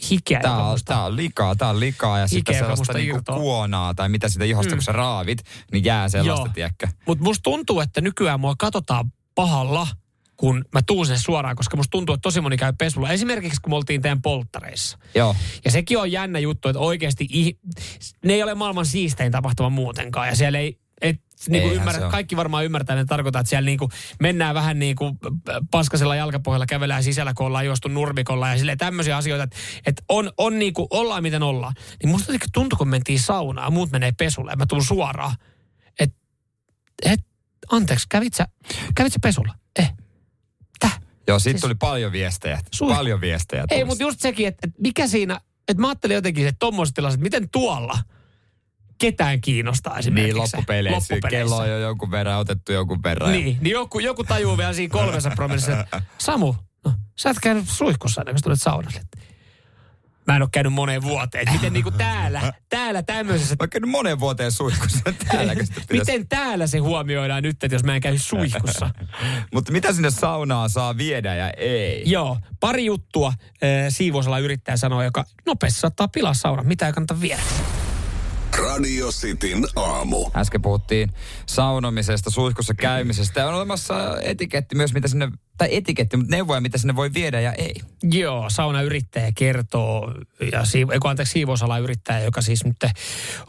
[SPEAKER 3] hikeä.
[SPEAKER 2] Tää on, tää on likaa, tää on likaa ja sitten sellaista niinku kuonaa tai mitä sitä ihosta, kun sä raavit, niin jää sellaista,
[SPEAKER 3] Joo.
[SPEAKER 2] tiedätkö?
[SPEAKER 3] Mutta musta tuntuu, että nykyään mua katsotaan pahalla, kun mä tuun sinne suoraan, koska musta tuntuu, että tosi moni käy pesulla. Esimerkiksi kun me oltiin teidän polttareissa.
[SPEAKER 2] Joo.
[SPEAKER 3] Ja sekin on jännä juttu, että oikeasti ih- ne ei ole maailman siistein tapahtuma muutenkaan. Ja siellä ei, niin kuin ymmärrä, kaikki varmaan ymmärtää, että tarkoittaa, että siellä niin kuin mennään vähän niin kuin paskasella jalkapohjalla, kävelään sisällä, kun ollaan juostu nurmikolla ja silleen tämmöisiä asioita, että, että on, on niin kuin, ollaan miten ollaan. Niin musta tuntui, kun mentiin saunaan ja muut menee pesulle ja mä tuun suoraan, että et, anteeksi, kävit sä, kävit sä pesulla? Eh. Täh?
[SPEAKER 2] Joo, siitä
[SPEAKER 3] Siis-
[SPEAKER 2] tuli paljon viestejä.
[SPEAKER 3] Sui-
[SPEAKER 2] Paljon viestejä.
[SPEAKER 3] Ei, mutta just sekin, että, että mikä siinä, että mä ajattelin jotenkin, että tuommoisessa tilassa, että miten tuolla ketään kiinnostaa esimerkiksi.
[SPEAKER 2] Niin, loppupeleissä. Kello on jo jonkun verran otettu jonkun verran.
[SPEAKER 3] Niin, niin joku, joku tajuu vielä siinä kolmessa promillissa, että Samu, no, sä et käynyt suihkussa ennen kuin tulet saunalle. Mä en ole käynyt moneen vuoteen. Että miten niinku täällä, täällä tämmöisessä,
[SPEAKER 2] Mä oon käynyt monen vuoteen suihkussa täällä.
[SPEAKER 3] miten täällä se huomioidaan nyt, että jos mä en käy suihkussa.
[SPEAKER 2] Mutta mitä sinne saunaan saa viedä ja ei?
[SPEAKER 3] Joo, pari juttua äh, siivousala yrittäjä sanoo, joka nopeasti saattaa pilaa saunan. Mitä ei kannata viedä.
[SPEAKER 1] Radio Cityn aamu.
[SPEAKER 2] Äsken puhuttiin saunomisesta, suihkussa käymisestä. On olemassa etiketti myös, mitä sinne, tai etiketti, mutta neuvoja, mitä sinne voi viedä ja ei.
[SPEAKER 3] Joo, saunayrittäjä kertoo, ja siivo, eiku, anteeksi, siivousalayrittäjä, joka siis nyt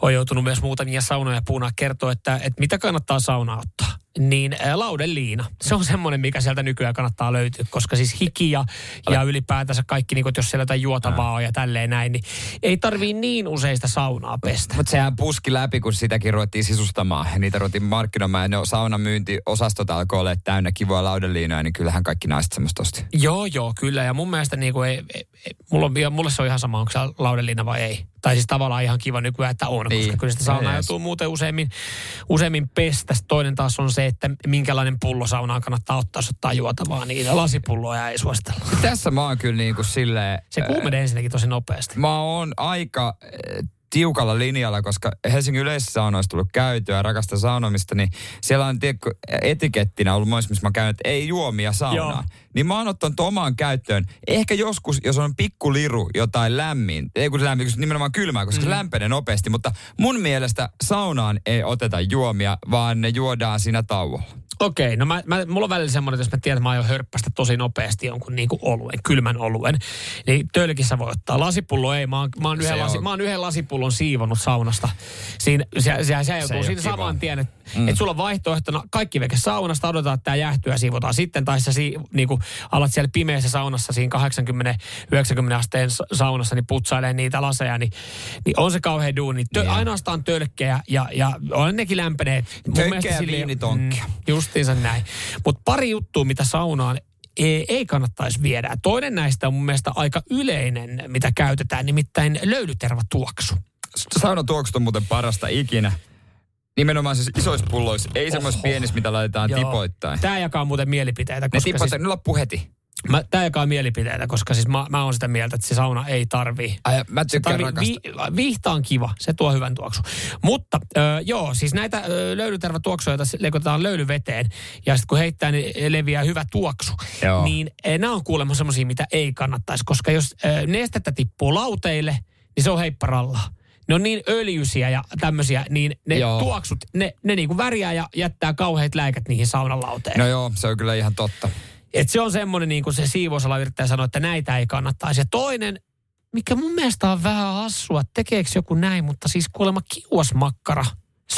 [SPEAKER 3] on joutunut myös muutamia saunoja puunaa, kertoo, että, että mitä kannattaa saunaa ottaa. Niin laudeliina. Se on semmoinen, mikä sieltä nykyään kannattaa löytyä, koska siis hiki ja, ja ylipäätänsä kaikki, niin kun, jos siellä jotain juotavaa on ja tälleen näin, niin ei tarvii niin usein sitä saunaa pestä.
[SPEAKER 2] Mutta sehän puski läpi, kun sitäkin ruvettiin sisustamaan. Ja niitä ruvettiin markkinoimaan. Ja ne saunan myyntiosastot alkoi olla täynnä kivoja laudeliinoja, niin kyllähän kaikki naiset semmoista osti.
[SPEAKER 3] Joo, joo, kyllä. Ja mun mielestä niin kuin ei, mulla on, mulle se on ihan sama, onko se laudeliina vai ei. Tai siis tavallaan ihan kiva nykyään, että on,
[SPEAKER 2] Niin.
[SPEAKER 3] koska kyllä sitä saunaa joutuu muuten useimmin, useimmin pestä. Toinen taas on se, että minkälainen pullo saunaan kannattaa ottaa, jos ottaa juotavaa, niin lasipulloja ei suositella.
[SPEAKER 2] Tässä mä oon kyllä niin kuin silleen...
[SPEAKER 3] Se kuumenee ensinnäkin tosi nopeasti.
[SPEAKER 2] Mä oon aika eh, tiukalla linjalla, koska Helsingin yleisissä saunoissa tullut käytyä ja rakasta saunomista, niin siellä on tiedätkö, etikettinä ollut myös, missä mä käyn, että ei juomia saunaa.
[SPEAKER 3] Joo.
[SPEAKER 2] Niin mä oon ottanut omaan käyttöön. Ehkä joskus, jos on pikku liru, jotain lämmin, ei kun lämmin, kun nimenomaan kylmää, koska mm. se lämpenee nopeasti, mutta mun mielestä saunaan ei oteta juomia, vaan ne juodaan siinä tauolla.
[SPEAKER 3] Okei, no mä, mä, mulla on välillä semmoinen, että jos mä tiedän, että mä aion hörppästä tosi nopeasti jonkun niinku oluen, kylmän oluen, niin tölkissä voi ottaa. Lasipullo ei, mä oon, mä oon, yhden, lasi,
[SPEAKER 2] on-
[SPEAKER 3] mä oon yhden lasipullon siivonut saunasta. Siinä, se, se, se, se joutuu siinä saman tien, että mm. et sulla on vaihtoehtona kaikki veke saunasta, odotetaan, että tämä jäähtyy ja siivotaan sitten, tai sä si, niinku, alat siellä pimeässä saunassa siinä 80-90 asteen sa- saunassa, niin putsailee niitä laseja, niin, niin on se kauhean duuni. Tö,
[SPEAKER 2] Niin on.
[SPEAKER 3] ainoastaan tölkkejä ja, ja on nekin lämpeneet. Mun
[SPEAKER 2] Tölkkejä viinitonkkia.
[SPEAKER 3] Mm, justiinsa näin. Mutta pari juttua, mitä saunaan ei, ei kannattaisi viedä. Toinen näistä on mun mielestä aika yleinen, mitä käytetään, nimittäin löylytervatuoksu.
[SPEAKER 2] Saunatuoksut on muuten parasta ikinä. Nimenomaan siis isoissa pulloissa, ei semmoisissa pienissä, mitä laitetaan tipoittain.
[SPEAKER 3] Tämä jakaa muuten mielipiteitä.
[SPEAKER 2] Ne
[SPEAKER 3] Koska
[SPEAKER 2] tipoittain,
[SPEAKER 3] siis,
[SPEAKER 2] ne loppuu heti.
[SPEAKER 3] Mä, tämä jakaa mielipiteitä, koska siis mä, mä oon sitä mieltä, että se sauna ei tarvii.
[SPEAKER 2] Ai, mä tykkään
[SPEAKER 3] tarvii,
[SPEAKER 2] rakasta.
[SPEAKER 3] vi, vihta on kiva, se tuo hyvän tuoksu. Mutta ö, joo, siis näitä ö, joita leikotetaan löylyveteen, ja sitten kun heittää, niin leviää hyvä tuoksu.
[SPEAKER 2] Joo.
[SPEAKER 3] Niin ö, nämä on kuulemma semmoisia, mitä ei kannattaisi, koska jos ö, nestettä tippuu lauteille, niin se on heipparalla. Ne on niin öljyisiä ja tämmöisiä, niin ne
[SPEAKER 2] Joo.
[SPEAKER 3] tuoksut, ne, ne niinku värjää ja jättää kauheat läikät niihin saunan lauteen.
[SPEAKER 2] No joo, se on kyllä ihan totta.
[SPEAKER 3] Et se on semmoinen, niin kuin se siivousala yrittää sanoa, että näitä ei kannattaisi. Ja toinen, mikä mun mielestä on vähän hassua, tekeekö joku näin, mutta siis kuulemma kiuasmakkara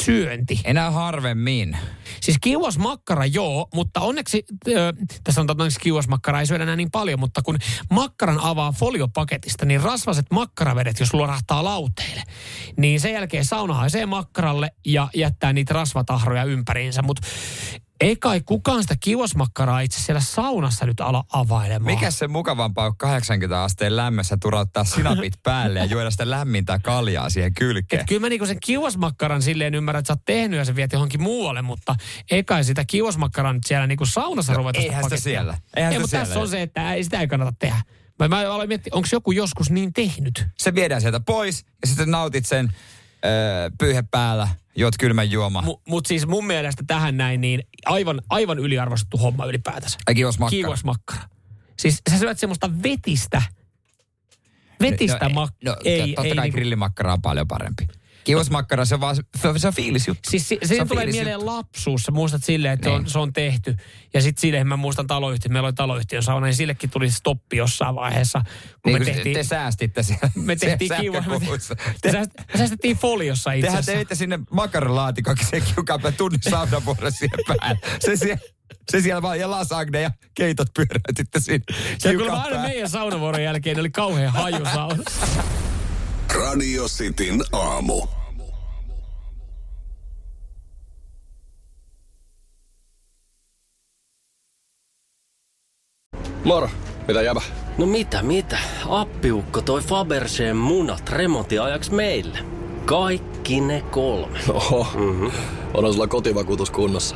[SPEAKER 3] syönti.
[SPEAKER 2] Enää harvemmin.
[SPEAKER 3] Siis kiuasmakkara joo, mutta onneksi, ö, tässä on onneksi kiuasmakkara ei syödä enää niin paljon, mutta kun makkaran avaa foliopaketista, niin rasvaset makkaravedet, jos luorahtaa lauteille, niin sen jälkeen sauna haisee makkaralle ja jättää niitä rasvatahroja ympäriinsä. Mutta Ei kai kukaan sitä kiosmakkaraa itse siellä saunassa nyt ala availemaan.
[SPEAKER 2] Mikä se mukavampaa on 80 asteen lämmössä turauttaa sinapit päälle ja juoda sitä lämmintä kaljaa siihen kylkeen?
[SPEAKER 3] Et kyllä mä niinku sen kiosmakkaran silleen ymmärrän, että sä oot tehnyt ja sä viet johonkin muualle, mutta ei kai sitä kiosmakkaraa nyt siellä niinku saunassa
[SPEAKER 2] No,
[SPEAKER 3] ruveta sitä
[SPEAKER 2] eihän sitä
[SPEAKER 3] pakettia.
[SPEAKER 2] siellä. Eihän
[SPEAKER 3] ei, mutta tässä
[SPEAKER 2] siellä.
[SPEAKER 3] on se, että ei, sitä ei kannata tehdä. Mä, mä aloin miettiä, onko joku joskus niin tehnyt?
[SPEAKER 2] Se viedään sieltä pois ja sitten nautit sen öö, pyyhe päällä, juot kylmän juoma.
[SPEAKER 3] Mu, Mutta siis mun mielestä tähän näin, niin aivan, aivan yliarvostettu homma ylipäätänsä.
[SPEAKER 2] Ai kiosmakkara.
[SPEAKER 3] Kiivosmakkara. Siis sä syöt semmoista vetistä, vetistä
[SPEAKER 2] no,
[SPEAKER 3] mak...
[SPEAKER 2] no,
[SPEAKER 3] ei,
[SPEAKER 2] totta
[SPEAKER 3] ei
[SPEAKER 2] kai
[SPEAKER 3] niinku-
[SPEAKER 2] grillimakkara on paljon parempi. Kiosmakkara, se on vaan, se, se on fiilisjuttu.
[SPEAKER 3] Siis si,
[SPEAKER 2] Se on
[SPEAKER 3] tulee mieleen lapsuus. Sä muistat silleen, että se on,
[SPEAKER 2] Niin.
[SPEAKER 3] se on tehty. Ja sitten silleen mä muistan taloyhtiö. Meillä oli taloyhtiön sauna, niin sillekin tuli stoppi jossain vaiheessa. Kun
[SPEAKER 2] Niin
[SPEAKER 3] me tehtiin,
[SPEAKER 2] te säästitte siellä
[SPEAKER 3] me tehtiin kiva. Me, te, me säästettiin foliossa itse
[SPEAKER 2] Tehän
[SPEAKER 3] asiassa.
[SPEAKER 2] teitte sinne makaronlaatikoksi se kiukaapä tunnin saunavuoro siihen päälle. Se siellä, se siellä vaan ja lasagne ja keitot pyöräytitte sinne. Kiukaan
[SPEAKER 3] kyllä aina meidän saunavuoron jälkeen oli kauhean haju saunassa.
[SPEAKER 1] Radio Cityn aamu.
[SPEAKER 4] Moro, mitä jäbä?
[SPEAKER 5] No mitä, mitä? Appiukko toi Faberseen munat remontiajaksi meille. Kaikki ne kolme.
[SPEAKER 4] Oho, mm-hmm. onhan sulla kotivakuutus kunnossa.